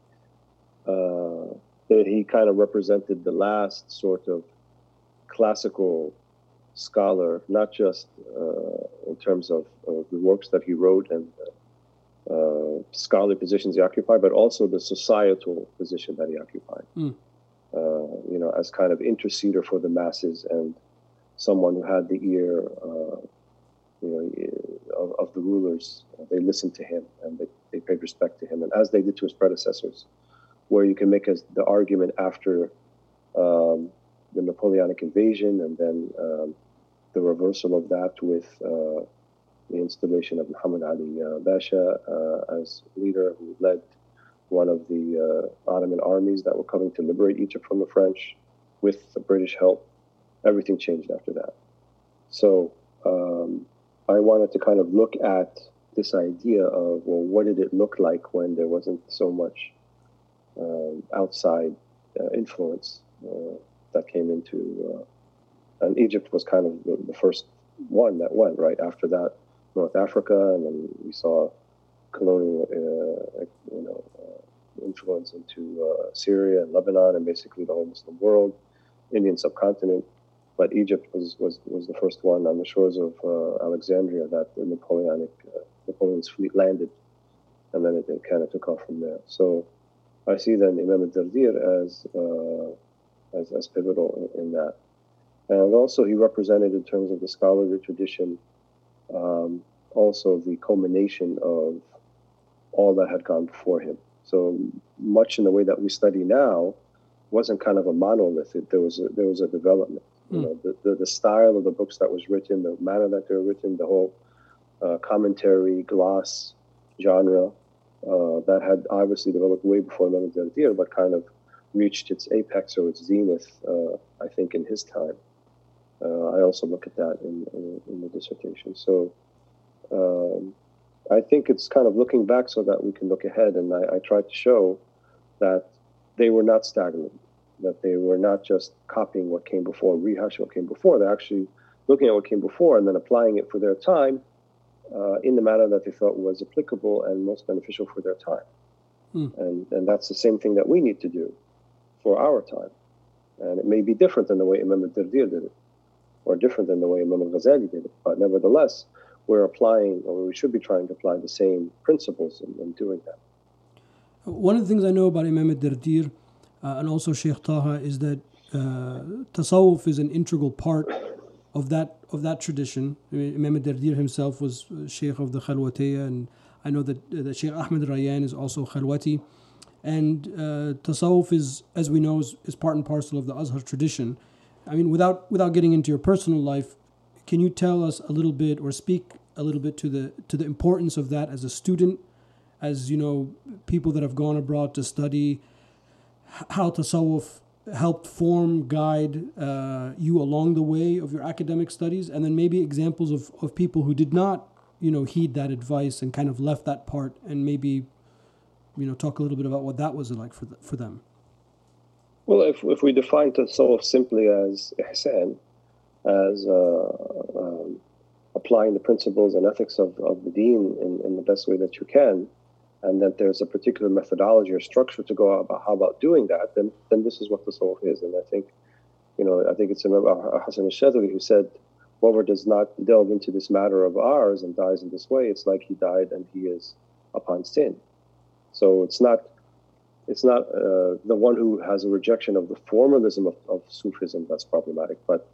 [SPEAKER 2] uh, he kind of represented the last sort of classical scholar, not just uh, in terms of, of, the works that he wrote and uh, uh, scholarly positions he occupied, but also the societal position that he occupied. Mm. Uh, you know, as kind of interceder for the masses and someone who had the ear, uh, you know, of, of, the rulers. They listened to him and they, they paid respect to him, and as they did to his predecessors, where you can make a, the argument after um, the Napoleonic invasion and then um, the reversal of that with uh, the installation of Muhammad Ali uh, Basha uh, as leader who led one of the uh, Ottoman armies that were coming to liberate Egypt from the French with the British help. Everything changed after that. So um, I wanted to kind of look at this idea of, well, what did it look like when there wasn't so much um, outside uh, influence uh, that came into, uh, and Egypt was kind of the, the, first one that went right after that. North Africa, and then we saw colonial, uh, you know, uh, influence into uh, Syria and Lebanon, and basically the whole Muslim world, Indian subcontinent. But Egypt was, was, was the first one on the shores of uh, Alexandria that the Napoleonic uh, Napoleon's fleet landed, and then it, it kind of took off from there. So I see then Imam al-Dardir as, uh, as as pivotal in, in that, and also he represented in terms of the scholarly tradition um, also the culmination of all that had gone before him. So much in the way that we study now wasn't kind of a monolith. It, there was a, there was a development. Mm. You know, the, the, the, style of the books that was written, the manner that they were written, the whole uh, commentary, gloss genre uh, that had obviously developed way before Imam al-Dardir, but kind of reached its apex or its zenith, uh, I think, in his time. Uh, I also look at that in, in, in the dissertation. So um, I think it's kind of looking back so that we can look ahead. And I, I tried to show that they were not stagnant, that they were not just copying what came before, rehashing what came before. They're actually looking at what came before and then applying it for their time uh, in the manner that they thought was applicable and most beneficial for their time. Mm. And, and that's the same thing that we need to do for our time. And it may be different than the way Imam al-Dardir did it, or different than the way Imam al-Ghazali did it. But nevertheless, we're applying, or we should be trying to apply the same principles in, in doing that.
[SPEAKER 1] One of the things I know about Imam al-Dardir uh, and also Sheikh Taha is that uh, tasawwuf is an integral part of that of that tradition. I mean, Imam al-Dardir himself was Sheikh of the Khalwatiyya, and I know that, uh, that Sheikh Ahmed Rayyan is also Khalwati. And uh, tasawwuf is, as we know, is, is part and parcel of the Azhar tradition. I mean, without without getting into your personal life, can you tell us a little bit or speak a little bit to the to the importance of that as a student, as you know, people that have gone abroad to study, how tasawwuf helped form, guide uh, you along the way of your academic studies, and then maybe examples of, of people who did not, you know, heed that advice and kind of left that part, and maybe, you know, talk a little bit about what that was like for the, for them.
[SPEAKER 2] Well, if if we define tasawwuf simply as ihsan, as uh, um, applying the principles and ethics of, of the deen in, in the best way that you can, and that there's a particular methodology or structure to go about how about doing that, then then this is what the soul is. And I think, you know, I think it's Hassan al-Shadhili who said, whoever does not delve into this matter of ours and dies in this way, it's like he died and he is upon sin. So it's not it's not uh, the one who has a rejection of the formalism of, of Sufism that's problematic, but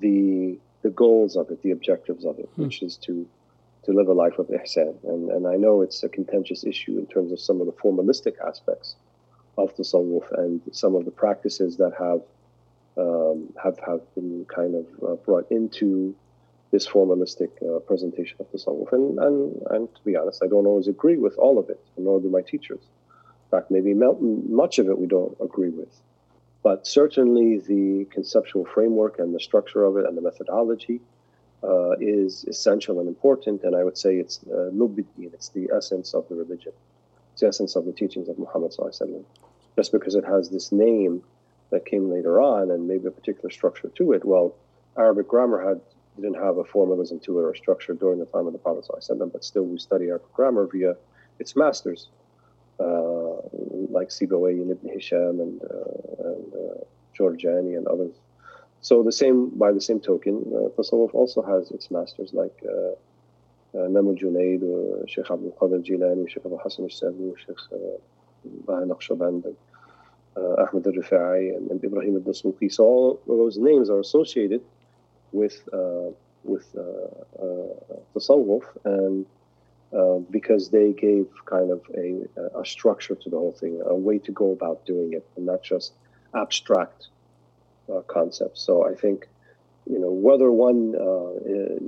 [SPEAKER 2] the the goals of it, the objectives of it, hmm. which is to to live a life of ihsan. And, and I know it's a contentious issue in terms of some of the formalistic aspects of the tasawwuf and some of the practices that have um, have have been kind of uh, brought into this formalistic uh, presentation of the tasawwuf. And, and and to be honest, I don't always agree with all of it, nor do my teachers. In fact, maybe much of it we don't agree with. But certainly the conceptual framework and the structure of it and the methodology uh, is essential and important. And I would say it's uh, it's the essence of the religion, it's the essence of the teachings of Muhammad. Just because it has this name that came later on and maybe a particular structure to it, well, Arabic grammar had didn't have a formalism to it or structure during the time of the Prophet, but still we study Arabic grammar via its masters, uh, like Sibawayh and Ibn Hisham and, uh, and uh, Jurjani and others. So the same, by the same token, uh, Tasawwuf also has its masters like uh, uh, Imam al-Junaid, or Sheikh Abdul Qadir Jilani, Sheikh Abu Hassan al-Sabi, Sheikh Baha Naqshband, uh, Ahmed al-Rifai, and, and Ibrahim al-Dasuqi. So all those names are associated with uh, with uh, uh, Tasawwuf and uh, because they gave kind of a, a structure to the whole thing, a way to go about doing it, and not just abstract uh, concepts. So I think, you know, whether one uh,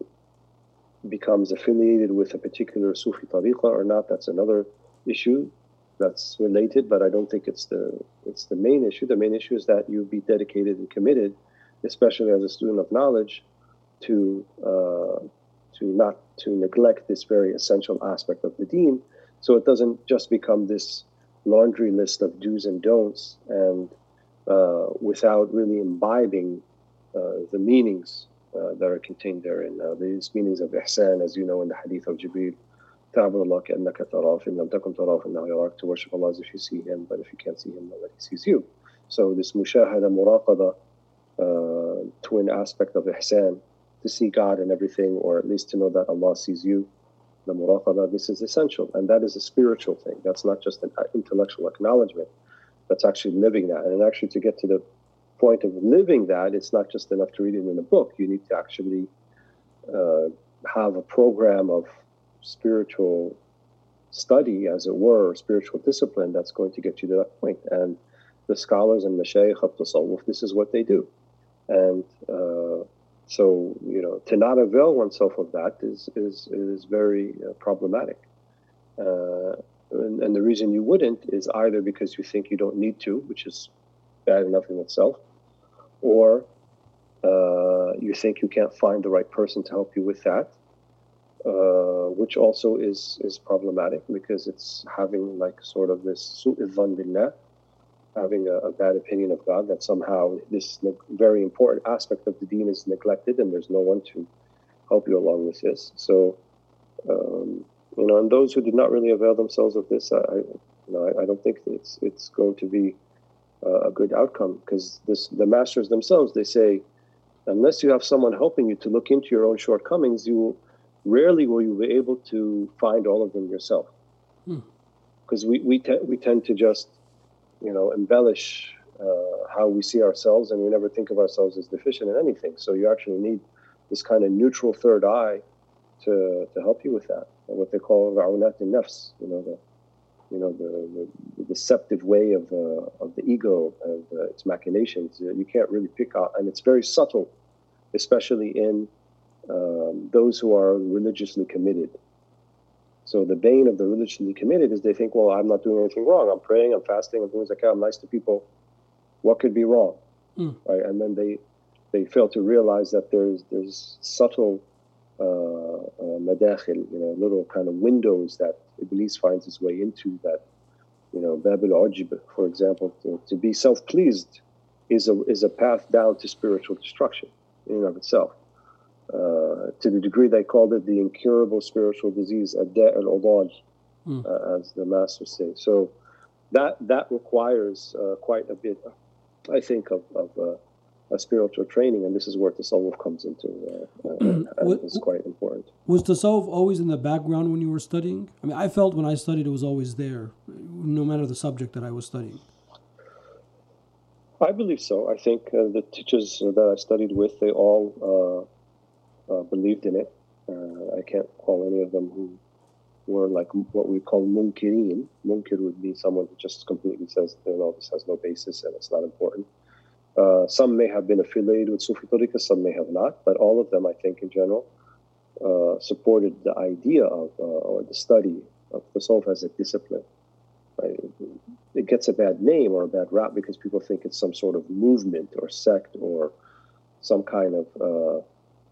[SPEAKER 2] becomes affiliated with a particular Sufi tariqa or not, that's another issue that's related, but I don't think it's the it's the main issue. The main issue is that you be dedicated and committed, especially as a student of knowledge, to uh, to not to neglect this very essential aspect of the deen, so it doesn't just become this laundry list of do's and don'ts and uh, without really imbibing uh, the meanings uh, that are contained therein. Now, these meanings of ihsan, as you know in the hadith of Jibril, تعبد الله كأنك تراه. فإن لم تكن تراه يراك to worship Allah as if you see Him. But if you can't see Him nobody sees you. So this mushahada muraqaba uh, twin aspect of ihsan to see God in everything or at least to know that Allah sees you the muraqaba this is essential. And that is a spiritual thing. That's not just an intellectual acknowledgement that's actually living that. And actually, to get to the point of living that, it's not just enough to read it in a book. You need to actually uh, have a program of spiritual study, as it were, spiritual discipline that's going to get you to that point. And the scholars and mashayikh of tasawwuf, this is what they do. And uh, so, you know, to not avail oneself of that is, is, is very uh, problematic. And, and, the reason you wouldn't is either because you think you don't need to, which is bad enough in itself, or uh, you think you can't find the right person to help you with that, uh, which also is is problematic because it's having like sort of this su'idhan billah, having a, a, bad opinion of God that somehow this very important aspect of the deen is neglected and there's no one to help you along with this. So. Um, you know, and those who did not really avail themselves of this, I, You know, I, I don't think it's it's going to be uh, a good outcome because this the masters themselves they say unless you have someone helping you to look into your own shortcomings, you rarely will you be able to find all of them yourself. Because hmm. we we, te- we tend to just you know embellish uh, how we see ourselves, and we never think of ourselves as deficient in anything. So you actually need this kind of neutral third eye to to help you with that. What they call ra'unat nafs, you know, the you know the, the deceptive way of uh, of the ego and uh, its machinations. You can't really pick out, and it's very subtle, especially in um, those who are religiously committed. So the bane of the religiously committed is they think, well, I'm not doing anything wrong. I'm praying, I'm fasting, I'm doing zakah, I'm nice to people. What could be wrong, mm. right? And then they they fail to realize that there's there's subtle uh, uh, madakhil, you know, little kind of windows that Iblis finds his way into. That you know, Babel Ujb, for example, to, to be self-pleased is a is a path down to spiritual destruction in and of itself. Uh, to the degree they called it the incurable spiritual disease, ad-da' al mm. uh, as the masters say. So that that requires uh, quite a bit, I think, of, of uh, a spiritual training, and this is where the tasawwuf comes into. Uh, uh is quite important.
[SPEAKER 1] Was the tasawwuf always in the background when you were studying? I mean, I felt when I studied it was always there, no matter the subject that I was studying.
[SPEAKER 2] I believe so. I think uh, the teachers that I studied with, they all uh, believed in it. Uh, I can't call any of them who were like what we call munkirin. Munkir would be someone who just completely says, you know, this has no basis and it's not important. Uh, some may have been affiliated with Sufi Tariqa, some may have not, but all of them, I think, in general, uh, supported the idea of uh, or the study of Tasawwuf as a discipline. It gets a bad name or a bad rap because people think it's some sort of movement or sect or some kind of uh,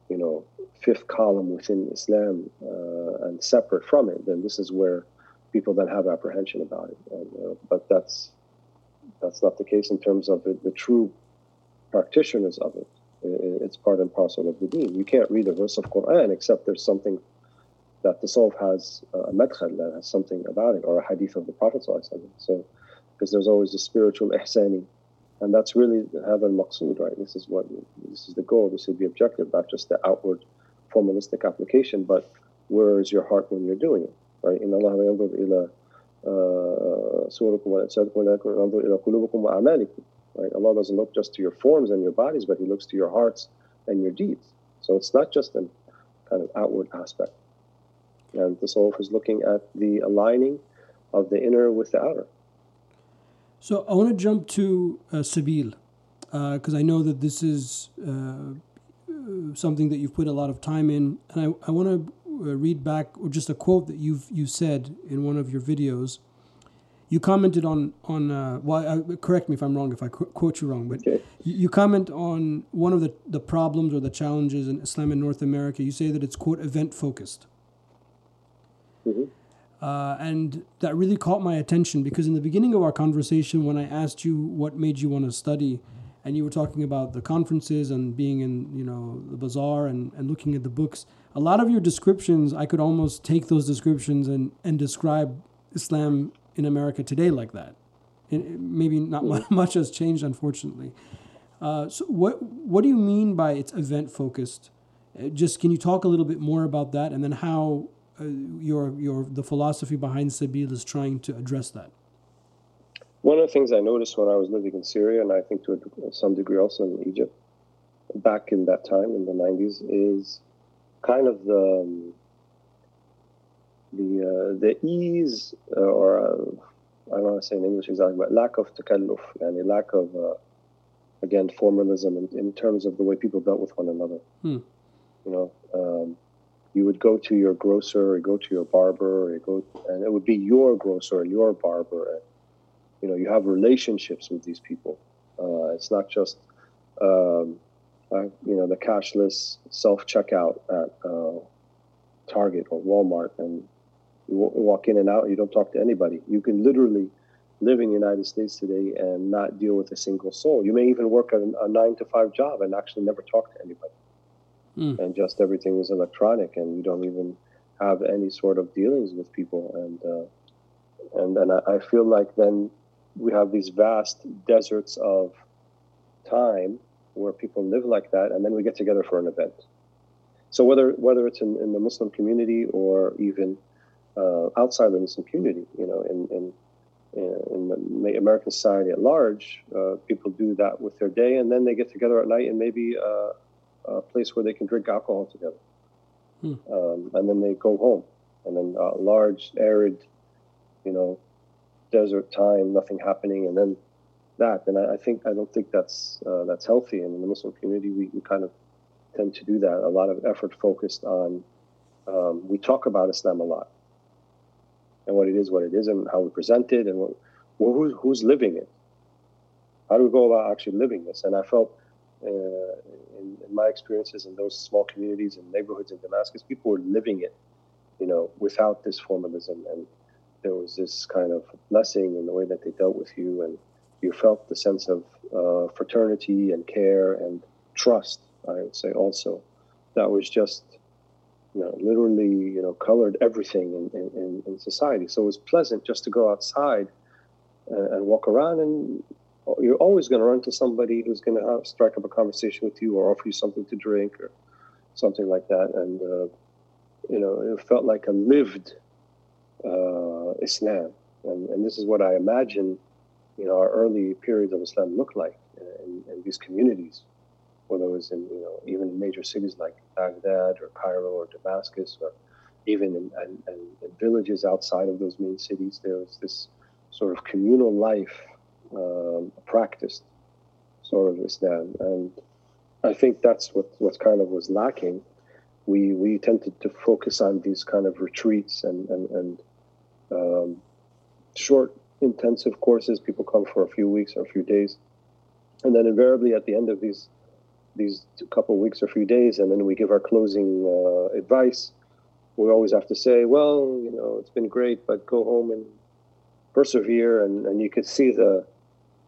[SPEAKER 2] you know, fifth column within Islam uh, and separate from it, then this is where people then have apprehension about it. And, uh, but that's that's not the case in terms of the, the true practitioners of it. It's part and parcel of the deen. You can't read a verse of Quran except there's something that the soul has a madkhal that has something about it, or a hadith of the Prophet. So, because there's always a spiritual ihsani and that's really هذا المقصود, right? This is what this is the goal. This is the objective, not just the outward formalistic application, but where is your heart when you're doing it, right? إن الله ينظر إلى صوركم وأجسادكم ولكن ينظر إلى قلوبكم وأعمالكم. Right? Allah doesn't look just to your forms and your bodies, but He looks to your hearts and your deeds. So it's not just a kind of outward aspect. And the soul is looking at the aligning of the inner with the outer.
[SPEAKER 1] So I want to jump to uh, Sabil because uh, I know that this is uh, something that you've put a lot of time in, and I, I want to uh, read back or just a quote that you've you said in one of your videos. You commented on on uh, well, uh, correct me if I'm wrong if I qu- quote you wrong, but okay. you, you comment on one of the the problems or the challenges in Islam in North America. You say that it's quote event focused. Mm-hmm. Uh, and that really caught my attention because in the beginning of our conversation, when I asked you what made you want to study, and you were talking about the conferences and being in you know the bazaar and, and looking at the books, a lot of your descriptions, I could almost take those descriptions and, and describe Islam in America today like that. And maybe not much has changed, unfortunately. Uh, so what what do you mean by it's event focused? Uh, just can you talk a little bit more about that, and then how uh, your your the philosophy behind Sabil is trying to address that?
[SPEAKER 2] One of the things I noticed when I was living in Syria, and I think to some degree also in Egypt, back in that time in the 90s, is kind of the um, the uh, the ease uh, or uh, I don't want to say in English exactly, but lack of takalluf, and a lack of uh, again formalism in, in, terms of the way people dealt with one another. Hmm. You know, um, you would go to your grocer or go to your barber or go and it would be your grocer and your barber and you know you have relationships with these people uh, it's not just um, uh, you know the cashless self checkout at uh, target or walmart and you walk in and out you don't talk to anybody you can literally live in the united states today and not deal with a single soul you may even work a, a nine to five job and actually never talk to anybody mm. and just everything is electronic, and you don't even have any sort of dealings with people. And uh, and then I, I feel like then we have these vast deserts of time where people live like that, and then we get together for an event. So whether whether it's in, in the Muslim community or even uh, Muslim community, you know, in in, in the American society at large, uh, people do that with their day, and then they get together at night and maybe uh, a place where they can drink alcohol together, hmm. um, and then they go home, and then a large arid, you know, desert time, nothing happening, and then that. And I, I think I don't think that's uh, that's healthy. And in the Muslim community, we, we kind of tend to do that. A lot of effort focused on. Um, we talk about Islam a lot, and what it is, what it isn't, how we present it, and what, who's who's living it. How do we go about actually living this? And I felt. Uh, in, in my experiences in those small communities and neighborhoods in Damascus, people were living it, you know, without this formalism and there was this kind of blessing in the way that they dealt with you, and you felt the sense of uh, fraternity and care and trust. I would say also that was just you know literally you know colored everything in, in, in society. So it was pleasant just to go outside and, and walk around, and you're always going to run to somebody who's going to strike up a conversation with you or offer you something to drink or something like that, and uh, you know it felt like a lived uh, Islam. And, and, this is what I imagine, you know, our early periods of Islam look like in, in, these communities, whether it was in, you know, even major cities like Baghdad or Cairo or Damascus, or even in, in, in villages outside of those main cities, there was this sort of communal life um, practiced, sort of Islam. And I think that's what, what kind of was lacking we we tended to focus on these kind of retreats and and, and um, short intensive courses. People come for a few weeks or a few days, and then invariably at the end of these these couple weeks or few days, and then we give our closing uh, advice. We always have to say, well, you know, it's been great, but go home and persevere. And, and you could see the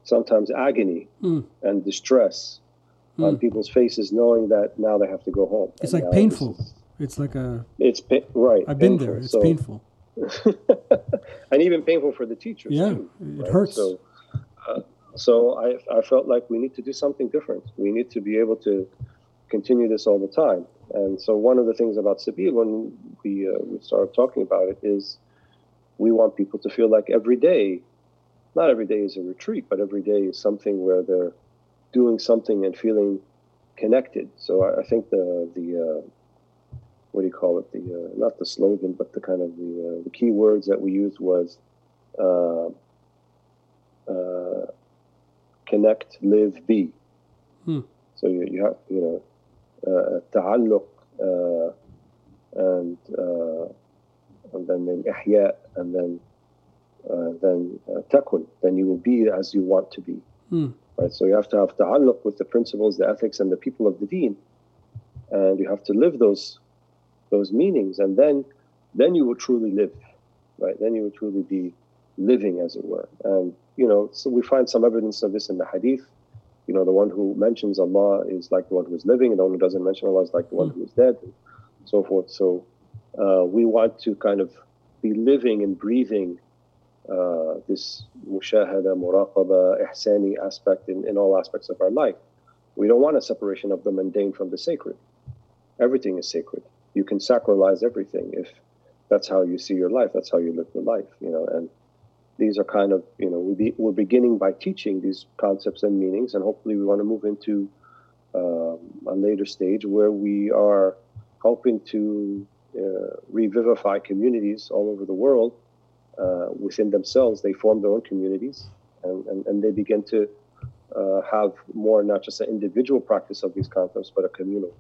[SPEAKER 2] sometimes agony mm. and distress mm. on people's faces, knowing that now they have to go home.
[SPEAKER 1] It's and like painful. It's like a.
[SPEAKER 2] It's pa- right.
[SPEAKER 1] I've been there. It's so, painful.
[SPEAKER 2] and even painful for the teachers.
[SPEAKER 1] Yeah,
[SPEAKER 2] too,
[SPEAKER 1] it right? hurts.
[SPEAKER 2] So, uh, so I, I felt like we need to do something different. We need to be able to continue this all the time. And so one of the things about Sabeel when we, uh, we started talking about it is we want people to feel like every day, not every day is a retreat, but every day is something where they're doing something and feeling connected. So I, I think the the uh, what do you call it? The uh, not the slogan, but the kind of the uh, the key words that we used was uh, uh, connect, live, be. Hmm. So you, you have you know تعلق and and then the ihya and then uh, then uh, takun, then you will be as you want to be. Hmm. Right? So you have to have ta'alluq with the principles, the ethics, and the people of the deen. And you have to live those those meanings, and then then you will truly live, right? Then you will truly be living, as it were. And you know, so we find some evidence of this in the hadith. You know, the one who mentions Allah is like the one who is living, and the one who doesn't mention Allah is like the one who is dead, and so forth. So uh, we want to kind of be living and breathing uh, this mushahada, muraqaba, ihsani aspect in, in all aspects of our life. We don't want a separation of the mundane from the sacred. Everything is sacred. You can sacralize everything if that's how you see your life. That's how you live your life. You know, and these are kind of you know we be, we're beginning by teaching these concepts and meanings, and hopefully we want to move into um, a later stage where we are hoping to uh, revivify communities all over the world uh, within themselves, they form their own communities and, and, and they begin to uh, have more not just an individual practice of these concepts, but a communal.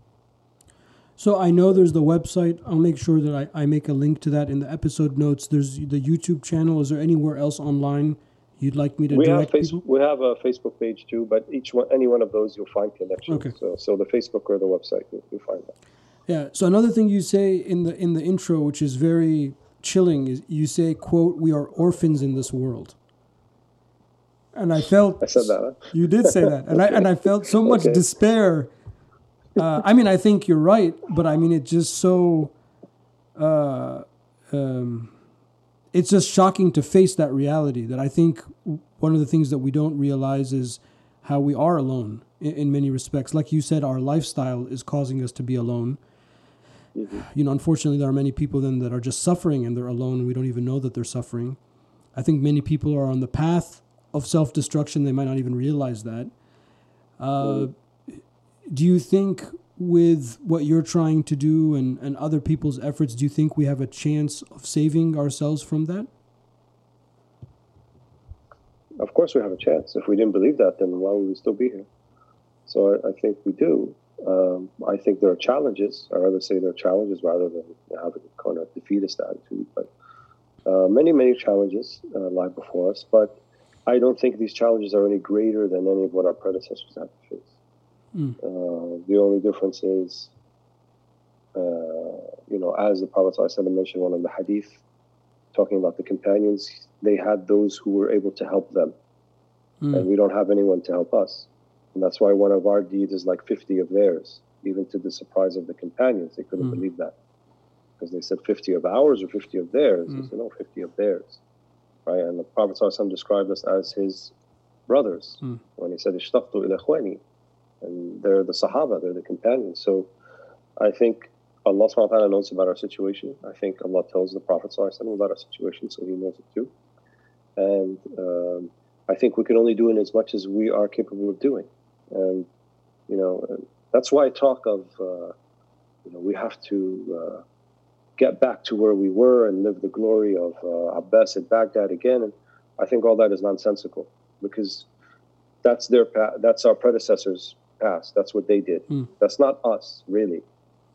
[SPEAKER 1] So I know there's the website. I'll make sure that I, I make a link to that in the episode notes. There's the YouTube channel. Is there anywhere else online you'd like me to
[SPEAKER 2] we
[SPEAKER 1] direct
[SPEAKER 2] have face- people? We have a Facebook page too, but each one, any one of those, you'll find connections. Okay. So, so the Facebook or the website, you'll, you'll find that.
[SPEAKER 1] Yeah. So another thing you say in the in the intro, which is very chilling is you say, quote, we are orphans in this world. And I felt
[SPEAKER 2] I said that. Huh?
[SPEAKER 1] You did say that. And. I and I felt so much okay. despair. Uh, I mean, I think you're right, but I mean, it just so uh, um, it's just shocking to face that reality. That I think one of the things that we don't realize is how we are alone in, in many respects. Like you said, our lifestyle is causing us to be alone. Mm-hmm. You know, unfortunately, there are many people then that are just suffering and they're alone. And we don't even know that they're suffering. I think many people are on the path of self destruction. They might not even realize that. Uh, mm-hmm. Do you think with what you're trying to do and, and other people's efforts, do you think we have a chance of saving ourselves from that?
[SPEAKER 2] Of course, we have a chance. If we didn't believe that, then why would we still be here? So I, I think we do. Um, I think there are challenges. I'd rather say there are challenges rather than having kind of defeatist attitude. But uh, many, many challenges uh, lie before us. But I don't think these challenges are any greater than any of what our predecessors had to face. Mm. Uh, the only difference is, uh, you know, as the Prophet ﷺ mentioned one of the hadith, talking about the companions, they had those who were able to help them. Mm. And we don't have anyone to help us. And that's why one of our deeds is like 50 of theirs, even to the surprise of the companions. They couldn't mm. believe that. Because they said 50 of ours or 50 of theirs. Mm. They said, no, 50 of theirs. Right? And the Prophet ﷺ described us as his brothers mm. when he said, Ishtaqtu ila and they're the Sahaba, they're the companions. So I think Allah subhanahu wa ta'ala knows about our situation. I think Allah tells the Prophet about our situation, so he knows it too. And um, I think we can only do it as much as we are capable of doing. And, you know, that's why I talk of, uh, you know, we have to uh, get back to where we were and live the glory of uh, Abbasid Baghdad again. And I think all that is nonsensical because that's their that's our predecessors past. That's what they did. Mm. That's not us, really.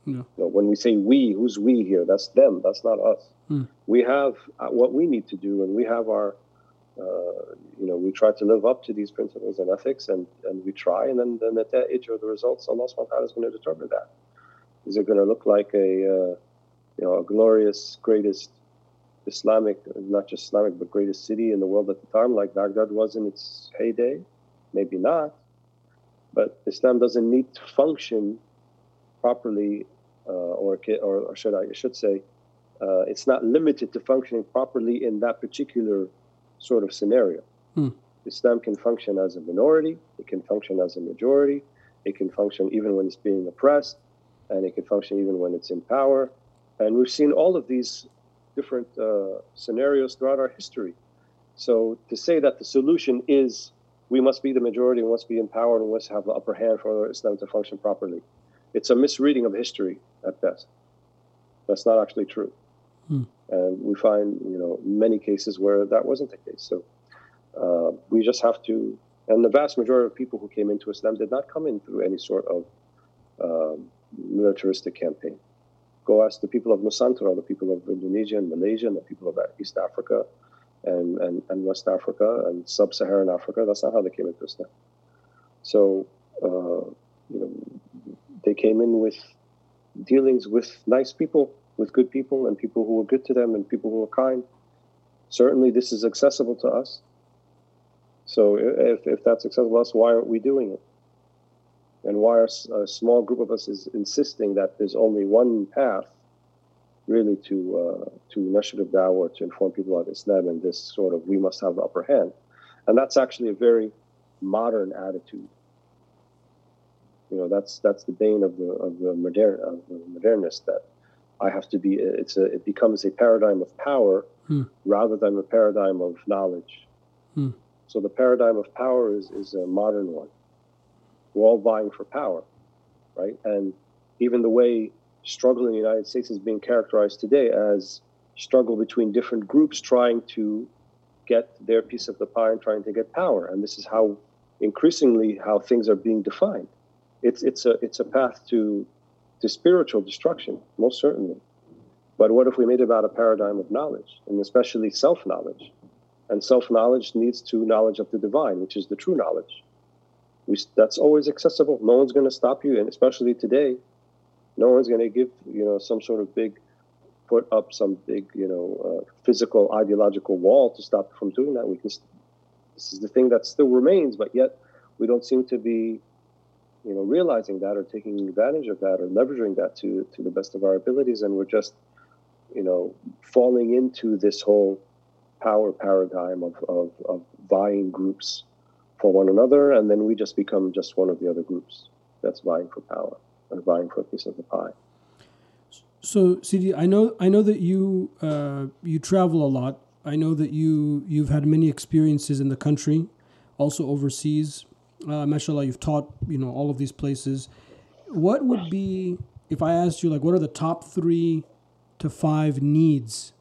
[SPEAKER 2] You know, when we say we, who's we here? That's them. That's not us. Mm. We have uh, what we need to do, and we have our, uh, you know, we try to live up to these principles and ethics, and, and we try, and then, then at that age or the results, Allah subhanahu wa ta'ala is going to determine that. Is it going to look like a, uh, you know, a glorious, greatest Islamic, not just Islamic, but greatest city in the world at the time, like Baghdad was in its heyday? Maybe not. But Islam doesn't need to function properly, uh, or, or, or, should I, I should say, uh, it's not limited to functioning properly in that particular sort of scenario. Hmm. Islam can function as a minority, it can function as a majority, it can function even when it's being oppressed, and it can function even when it's in power. And we've seen all of these different uh, scenarios throughout our history. So to say that the solution is we must be the majority and must be empowered and must have the upper hand for Islam to function properly. It's a misreading of history at best. That's not actually true. Hmm. And we find, you know, many cases where that wasn't the case. So uh, we just have to, and the vast majority of people who came into Islam did not come in through any sort of um, militaristic campaign. Go ask the people of Nusantara, the people of Indonesia and Malaysia, and the people of East Africa, and, and, and West Africa and sub-Saharan Africa. That's not how they came into Islam. So, uh, you know, they came in with dealings with nice people, with good people, and people who were good to them, and people who were kind. Certainly, this is accessible to us. So, if, if that's accessible to us, why aren't we doing it? And why are a small group of us is insisting that there's only one path really to uh, to nashr dawah to inform people about Islam and this sort of we must have the upper hand, and that's actually a very modern attitude. You know, that's that's the bane of the of the modern of the modernist that I have to be. It's a it becomes a paradigm of power hmm. rather than a paradigm of knowledge. Hmm. So the paradigm of power is is a modern one. We're all vying for power, right? And even the way struggle in the United States is being characterized today as struggle between different groups trying to get their piece of the pie and trying to get power. And this is how increasingly how things are being defined. It's it's a it's a path to to spiritual destruction, most certainly. But what if we made about a paradigm of knowledge, and especially self-knowledge? And self-knowledge needs to knowledge of the divine, which is the true knowledge. We, that's always accessible. No one's going to stop you, and especially today, no one's going to give you know some sort of big put up some big you know uh, physical ideological wall to stop from doing that. We can. This is the thing that still remains, but yet we don't seem to be you know realizing that or taking advantage of that or leveraging that to to the best of our abilities, and we're just you know, falling into this whole power paradigm of, of, of vying groups for one another, and then we just become just one of the other groups that's vying for power and vying for a piece of the pie.
[SPEAKER 1] So, Sidi, I know I know that you uh, you travel a lot. I know that you you've had many experiences in the country, also overseas. Uh, mashallah, you've taught you know all of these places. What would be if I asked you like what are the top three to five needs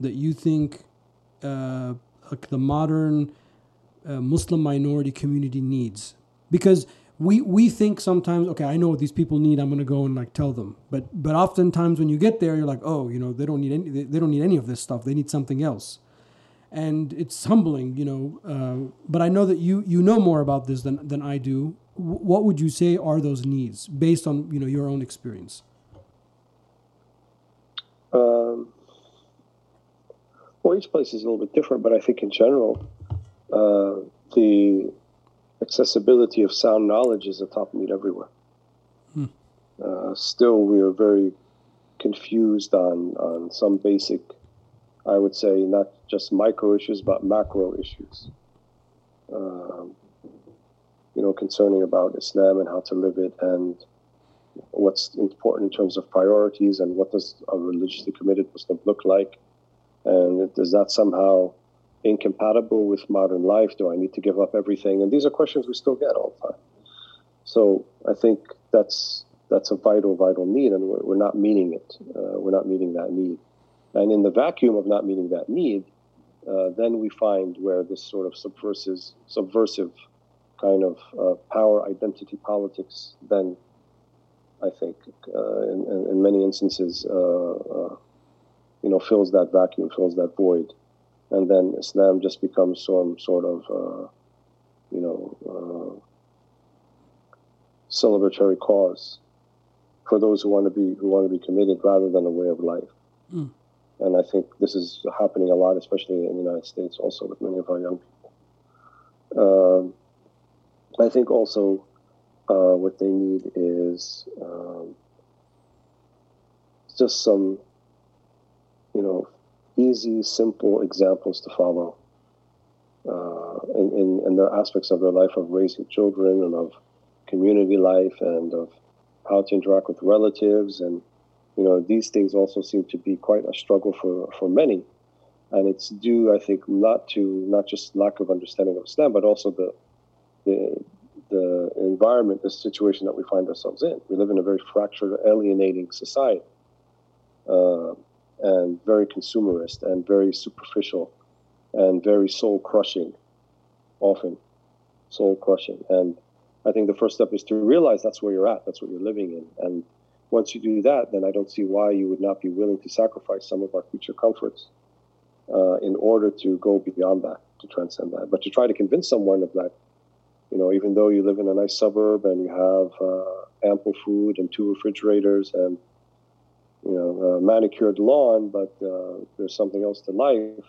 [SPEAKER 1] that you think uh, like the modern uh, Muslim minority community needs? Because we we think sometimes okay i know what these people need i'm going to go and like tell them. But but oftentimes when you get there you're like oh you know they don't need any they don't need any of this stuff. They need something else. And it's humbling you know uh, but i know that you you know more about this than than i do. W- what would you say are those needs based on you know your own experience?
[SPEAKER 2] Um, well each place is a little bit different but i think in general uh, the accessibility of sound knowledge is a top need everywhere. Hmm. Uh, still, we are very confused on, on some basic, I would say, not just micro issues, but macro issues. Um, you know, concerning about Islam and how to live it and what's important in terms of priorities and what does a religiously committed Muslim look like. And does that somehow incompatible with modern life? Do I need to give up everything? And these are questions we still get all the time. So I think that's that's a vital, vital need, and we're, not meeting it. Uh, we're not meeting that need. And in the vacuum of not meeting that need, uh, then we find where this sort of subversive, subversive kind of uh, power identity politics then, I think, uh, in, in, in, many instances, uh, uh, you know, fills that vacuum, fills that void and then Islam just becomes some sort of, uh, you know, uh, celebratory cause for those who want to be who want to be committed rather than a way of life. Mm. And I think this is happening a lot, especially in the United States, also with many of our young people. Um, I think also uh, what they need is um, just some, easy, simple examples to follow uh, in, in, in the aspects of their life of raising children and of community life and of how to interact with relatives. And, you know, these things also seem to be quite a struggle for, for many. And it's due, I think, not to not just lack of understanding of Islam, but also the, the, the environment, the situation that we find ourselves in. We live in a very fractured, alienating society. Uh, and very consumerist and very superficial and very soul crushing, often soul crushing. And I think the first step is to realize that's where you're at, that's what you're living in. And once you do that, then I don't see why you would not be willing to sacrifice some of our future comforts uh, in order to go beyond that, to transcend that. But to try to convince someone of that, you know, even though you live in a nice suburb and you have uh, ample food and two refrigerators and you know, manicured lawn, but uh, there's something else to life.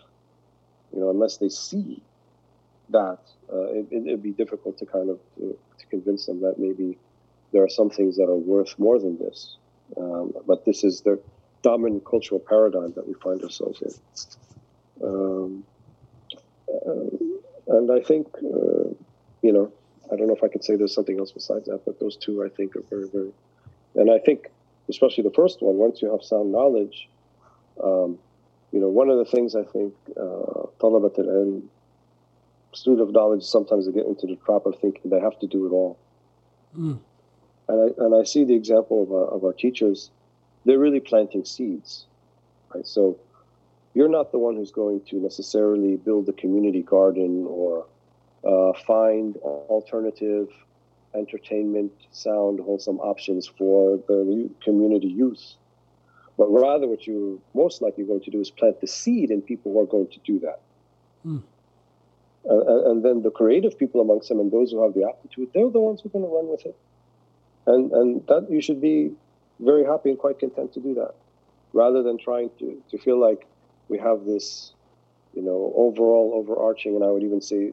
[SPEAKER 2] You know, unless they see that, uh, it, would be difficult to kind of to, to, convince them that maybe there are some things that are worth more than this. Um, but this is the dominant cultural paradigm that we find ourselves in. Um, uh, and I think, uh, you know, I don't know if I could say there's something else besides that, but those two I think are very, very. And I think especially the first one, once you have sound knowledge, um, you know, one of the things I think uh, talabat al student of knowledge, sometimes they get into the trap of thinking they have to do it all. Mm. And, I, and I see the example of our, of our teachers, they're really planting seeds, right? So you're not the one who's going to necessarily build a community garden or uh, find alternative entertainment, sound, wholesome options for the community youth. But rather, what you're most likely going to do is plant the seed in people who are going to do that. Uh, and then the creative people amongst them and those who have the aptitude, they're the ones who are going to run with it. And, and that you should be very happy and quite content to do that rather than trying to, to feel like we have this, you know, overall overarching, and I would even say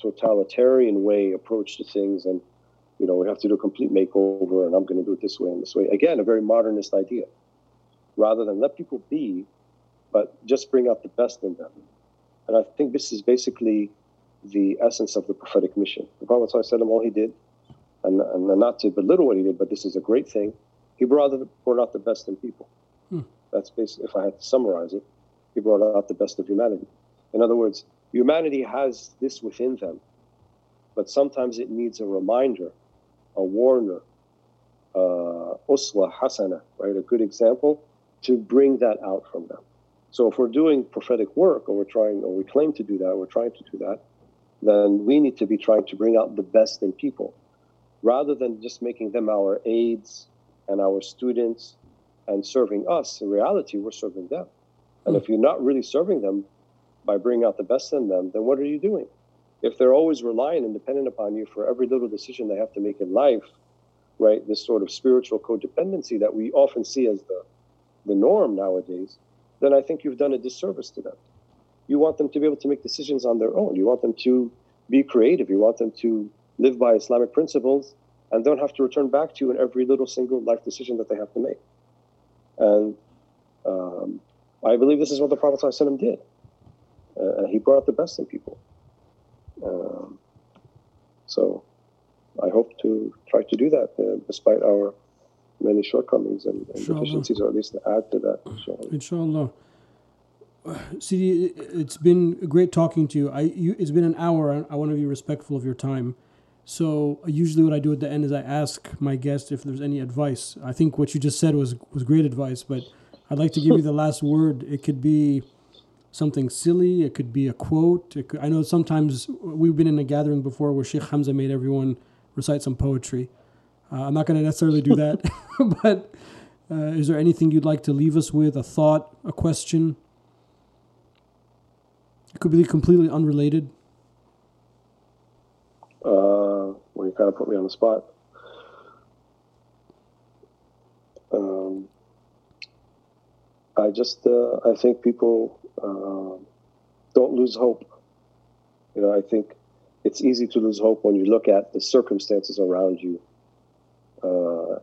[SPEAKER 2] totalitarian way approach to things and you know, we have to do a complete makeover and I'm going to do it this way and this way. Again, a very modernist idea. Rather than let people be but just bring out the best in them. And I think this is basically the essence of the prophetic mission. The Prophet ﷺ, all he did, and, and not to belittle what he did, but this is a great thing, he brought, brought out the best in people. Hmm. That's basically, if I had to summarize it, he brought out the best of humanity. In other words, humanity has this within them, but sometimes it needs a reminder, a warner, uh, uswa hasana, right, a good example, to bring that out from them. So if we're doing prophetic work, or we're trying, or we claim to do that, we're trying to do that, then we need to be trying to bring out the best in people, rather than just making them our aides and our students and serving us. In reality, we're serving them. And if you're not really serving them by bringing out the best in them, then what are you doing? If they're always relying and dependent upon you for every little decision they have to make in life, right? This sort of spiritual codependency that we often see as the, the norm nowadays, then I think you've done a disservice to them. You want them to be able to make decisions on their own. You want them to be creative. You want them to live by Islamic principles and don't have to return back to you in every little single life decision that they have to make. And um, I believe this is what the Prophet ﷺ did. Uh, he brought the best in people. Um, so I hope to try to do that uh, despite our many shortcomings and, and deficiencies, or at least to add to that.
[SPEAKER 1] Inshallah. inshallah. See, it's been great talking to you. I, you, it's been an hour. I want to be respectful of your time. So usually, what I do at the end is I ask my guest if there's any advice. I think what you just said was was great advice, but I'd like to give you the last word. It could be something silly. It could be a quote. Could, I know sometimes we've been in a gathering before where Sheikh Hamza made everyone recite some poetry. Uh, I'm not going to necessarily do that, but uh, is there anything you'd like to leave us with? A thought, a question? It could be completely unrelated.
[SPEAKER 2] Uh, well, you kind of put me on the spot. Um, I just, uh, I think people uh, don't lose hope. You know, I think it's easy to lose hope when you look at the circumstances around you. Uh,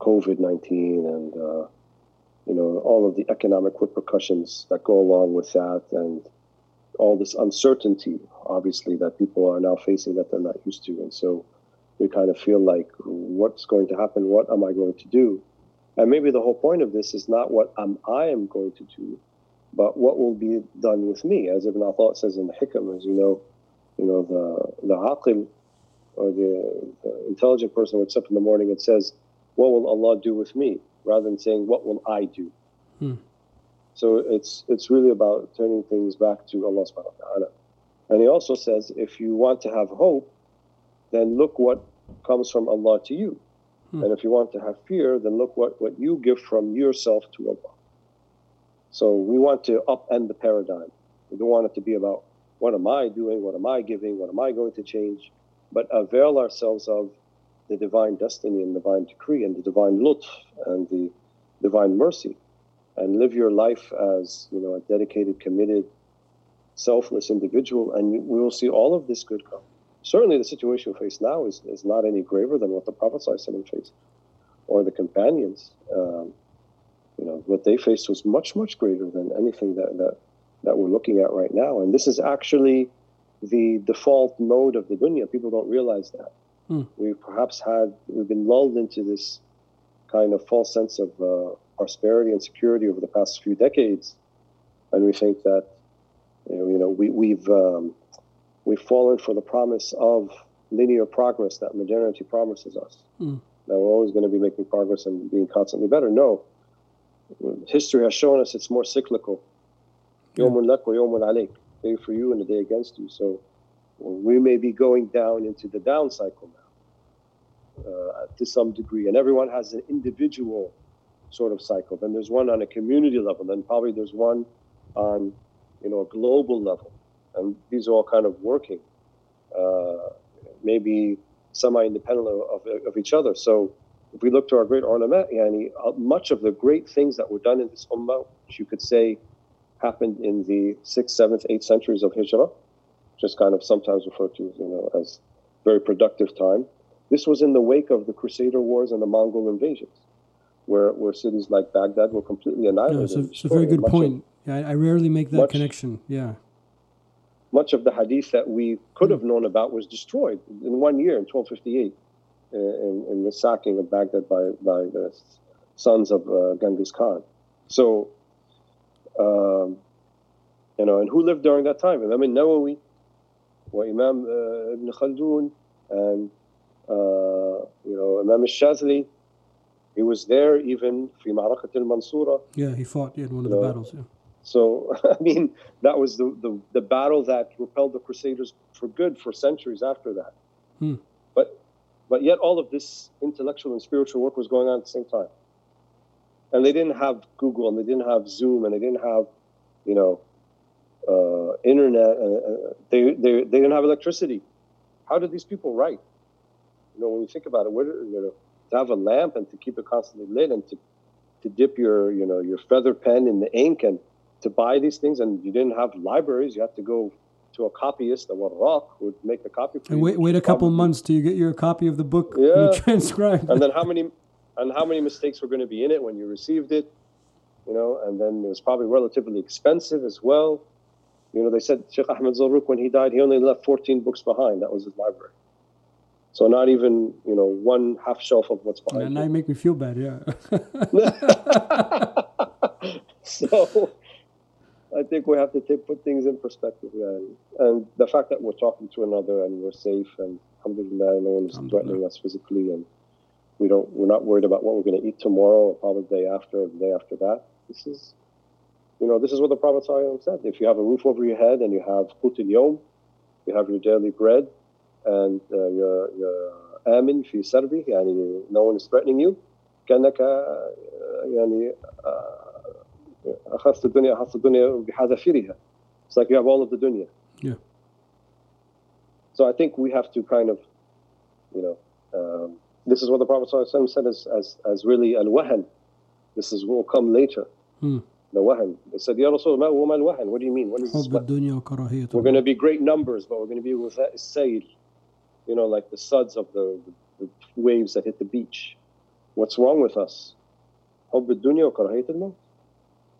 [SPEAKER 2] COVID 19 and, uh, you know, all of the economic repercussions that go along with that and all this uncertainty, obviously, that people are now facing that they're not used to. And so we kind of feel like, what's going to happen? What am I going to do? And maybe the whole point of this is not what am I am going to do, but what will be done with me. As Ibn Atta says in the Hikam, as you know, you know, the, the aqil or the, the intelligent person wakes up in the morning and says, what will Allah do with me? Rather than saying, what will I do? Hmm. So it's it's really about turning things back to Allah subhanahu wa ta'ala. And he also says, if you want to have hope, then look what comes from Allah to you. Hmm. And if you want to have fear, then look what, what you give from yourself to Allah. So we want to upend the paradigm. We don't want it to be about what am I doing, what am I giving, what am I going to change, but avail ourselves of the divine destiny and divine decree and the divine lutf and the divine mercy and live your life as you know a dedicated, committed, selfless individual, and we will see all of this good come. Certainly, the situation we face now is, is not any graver than what the Prophet ﷺ faced, or the companions. Um, you know, what they faced was much, much greater than anything that, that, that we're looking at right now. And this is actually the default mode of the dunya. People don't realize that. Hmm. We perhaps had, we've been lulled into this kind of false sense of uh, prosperity and security over the past few decades, and we think that you know, you know we, we've um, we've fallen for the promise of linear progress that modernity promises us. Mm. That we're always going to be making progress and being constantly better. No, history has shown us it's more cyclical. Yawmun lak wa alayk. Day for you and the day against you. So we may be going down into the down cycle now uh, to some degree, and everyone has an individual sort of cycle. Then there's one on a community level. Then probably there's one on, you know, a global level. And these are all kind of working, uh, maybe semi-independent of, of, of, each other. So if we look to our great ulama, yani, uh, much of the great things that were done in this ummah, which you could say happened in the sixth, seventh, eighth centuries of Hijrah, just kind of sometimes referred to, you know, as very productive time. This was in the wake of the Crusader Wars and the Mongol invasions where, where cities like Baghdad were completely annihilated.
[SPEAKER 1] Yeah, it's a, very good point. Of, Yeah, I, I rarely make that
[SPEAKER 2] Much-
[SPEAKER 1] connection. Yeah.
[SPEAKER 2] much of the hadith that we could have known about was destroyed in one year in 1258 uh, in, in the sacking of Baghdad by, by the sons of uh, Genghis Khan. So, um, you know, and who lived during that time? Imam al-Nawawi, wa Imam uh, Ibn Khaldun, and, uh, you know, Imam al-Shazli. He was there even في معركة المنصورة.
[SPEAKER 1] Yeah, he fought in one of the
[SPEAKER 2] No.
[SPEAKER 1] battles. Yeah.
[SPEAKER 2] So, I mean, that was the, the, the battle that propelled the Crusaders for good for centuries after that.
[SPEAKER 1] Hmm.
[SPEAKER 2] But, yet, all of this intellectual and spiritual work was going on at the same time. And they didn't have Google, and they didn't have Zoom, and they didn't have, you know, uh, internet. Uh, they, they, they didn't have electricity. How did these people write? You know, when you think about it, where, you know, to have a lamp and to keep it constantly lit and to, to dip your, you know, your feather pen in the ink and to buy these things, and you didn't have libraries. You had to go to a copyist, a warraq, would make the copy for
[SPEAKER 1] And
[SPEAKER 2] you.
[SPEAKER 1] wait, wait a couple
[SPEAKER 2] probably-
[SPEAKER 1] months till you get your copy of the book
[SPEAKER 2] Yeah.
[SPEAKER 1] transcribed.
[SPEAKER 2] And then how many, and how many mistakes were going to be in it when you received it, you know? And then it was probably relatively expensive as well. You know, they said Sheikh Ahmed Zarruq when he died, he only left 14 books behind. That was his library. So not even you know one half shelf of what's behind.
[SPEAKER 1] and now you make me feel bad. Yeah.
[SPEAKER 2] so I think we have to take, put things in perspective, man. And the fact that we're talking to another and we're safe and alhamdulillah, no one's
[SPEAKER 1] Alhamdulillah.
[SPEAKER 2] threatening us physically and we don't, we're not worried about what we're going to eat tomorrow or probably the day after or the day after that. This is, you know, this is what the Prophet ﷺ said. If you have a roof over your head and you have qut al-yawm, you have your daily bread and uh, you're, you're amin fi sarbi, yani no one is threatening you, كأنك آه، يعني آه، أخذت الدنيا أخذت الدنيا بحذافيرها. It's like you have all of the dunya.
[SPEAKER 1] Yeah.
[SPEAKER 2] So I think we have to kind of, you know, um, this is what the Prophet ﷺ said as, as, as really al-wahan. This is what will come later.
[SPEAKER 1] Hmm.
[SPEAKER 2] The wahan. They said, Ya Rasulullah, ma al-wahan? What do you mean? What is this?
[SPEAKER 1] حب
[SPEAKER 2] What?
[SPEAKER 1] الدنيا وكراهية
[SPEAKER 2] We're going to be great numbers, but we're going to be with that sayl, you know, like the suds of the, the, the waves that hit the beach. What's wrong with us? حب الدنيا وكراهية الموت.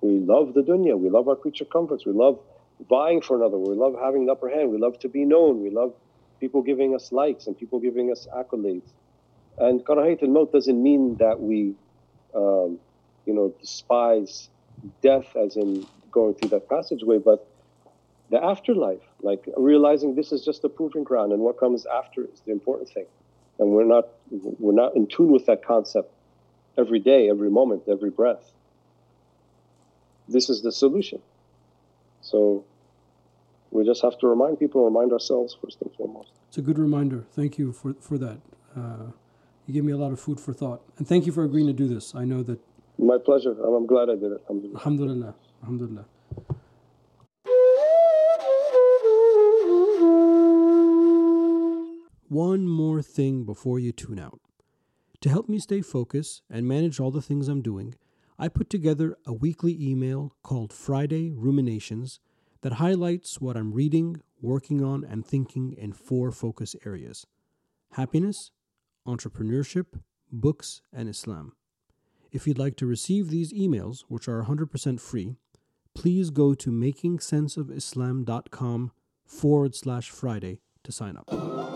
[SPEAKER 2] we love the dunya. We love our creature comforts. We love vying for another. We love having the upper hand. We love to be known. We love people giving us likes and people giving us accolades. And karahayat al-maut doesn't mean that we, um, you know, despise death as in going through that passageway, but the afterlife, like realizing this is just a proving ground and what comes after is the important thing. And we're not, we're not in tune with that concept every day, every moment, every breath. This is the solution. So we just have to remind people, remind ourselves first and foremost.
[SPEAKER 1] It's a good reminder. Thank you for, for that. Uh, you gave me a lot of food for thought. And thank you for agreeing to do this. I know that,
[SPEAKER 2] My pleasure. I'm, I'm glad I did it. Alhamdulillah.
[SPEAKER 1] alhamdulillah, alhamdulillah. One more thing before you tune out. To help me stay focused and manage all the things I'm doing, I put together a weekly email called Friday Ruminations that highlights what I'm reading, working on, and thinking in four focus areas happiness, entrepreneurship, books, and Islam. If you'd like to receive these emails, which are 100% free, please go to makingsenseofislam.com forward slash Friday to sign up.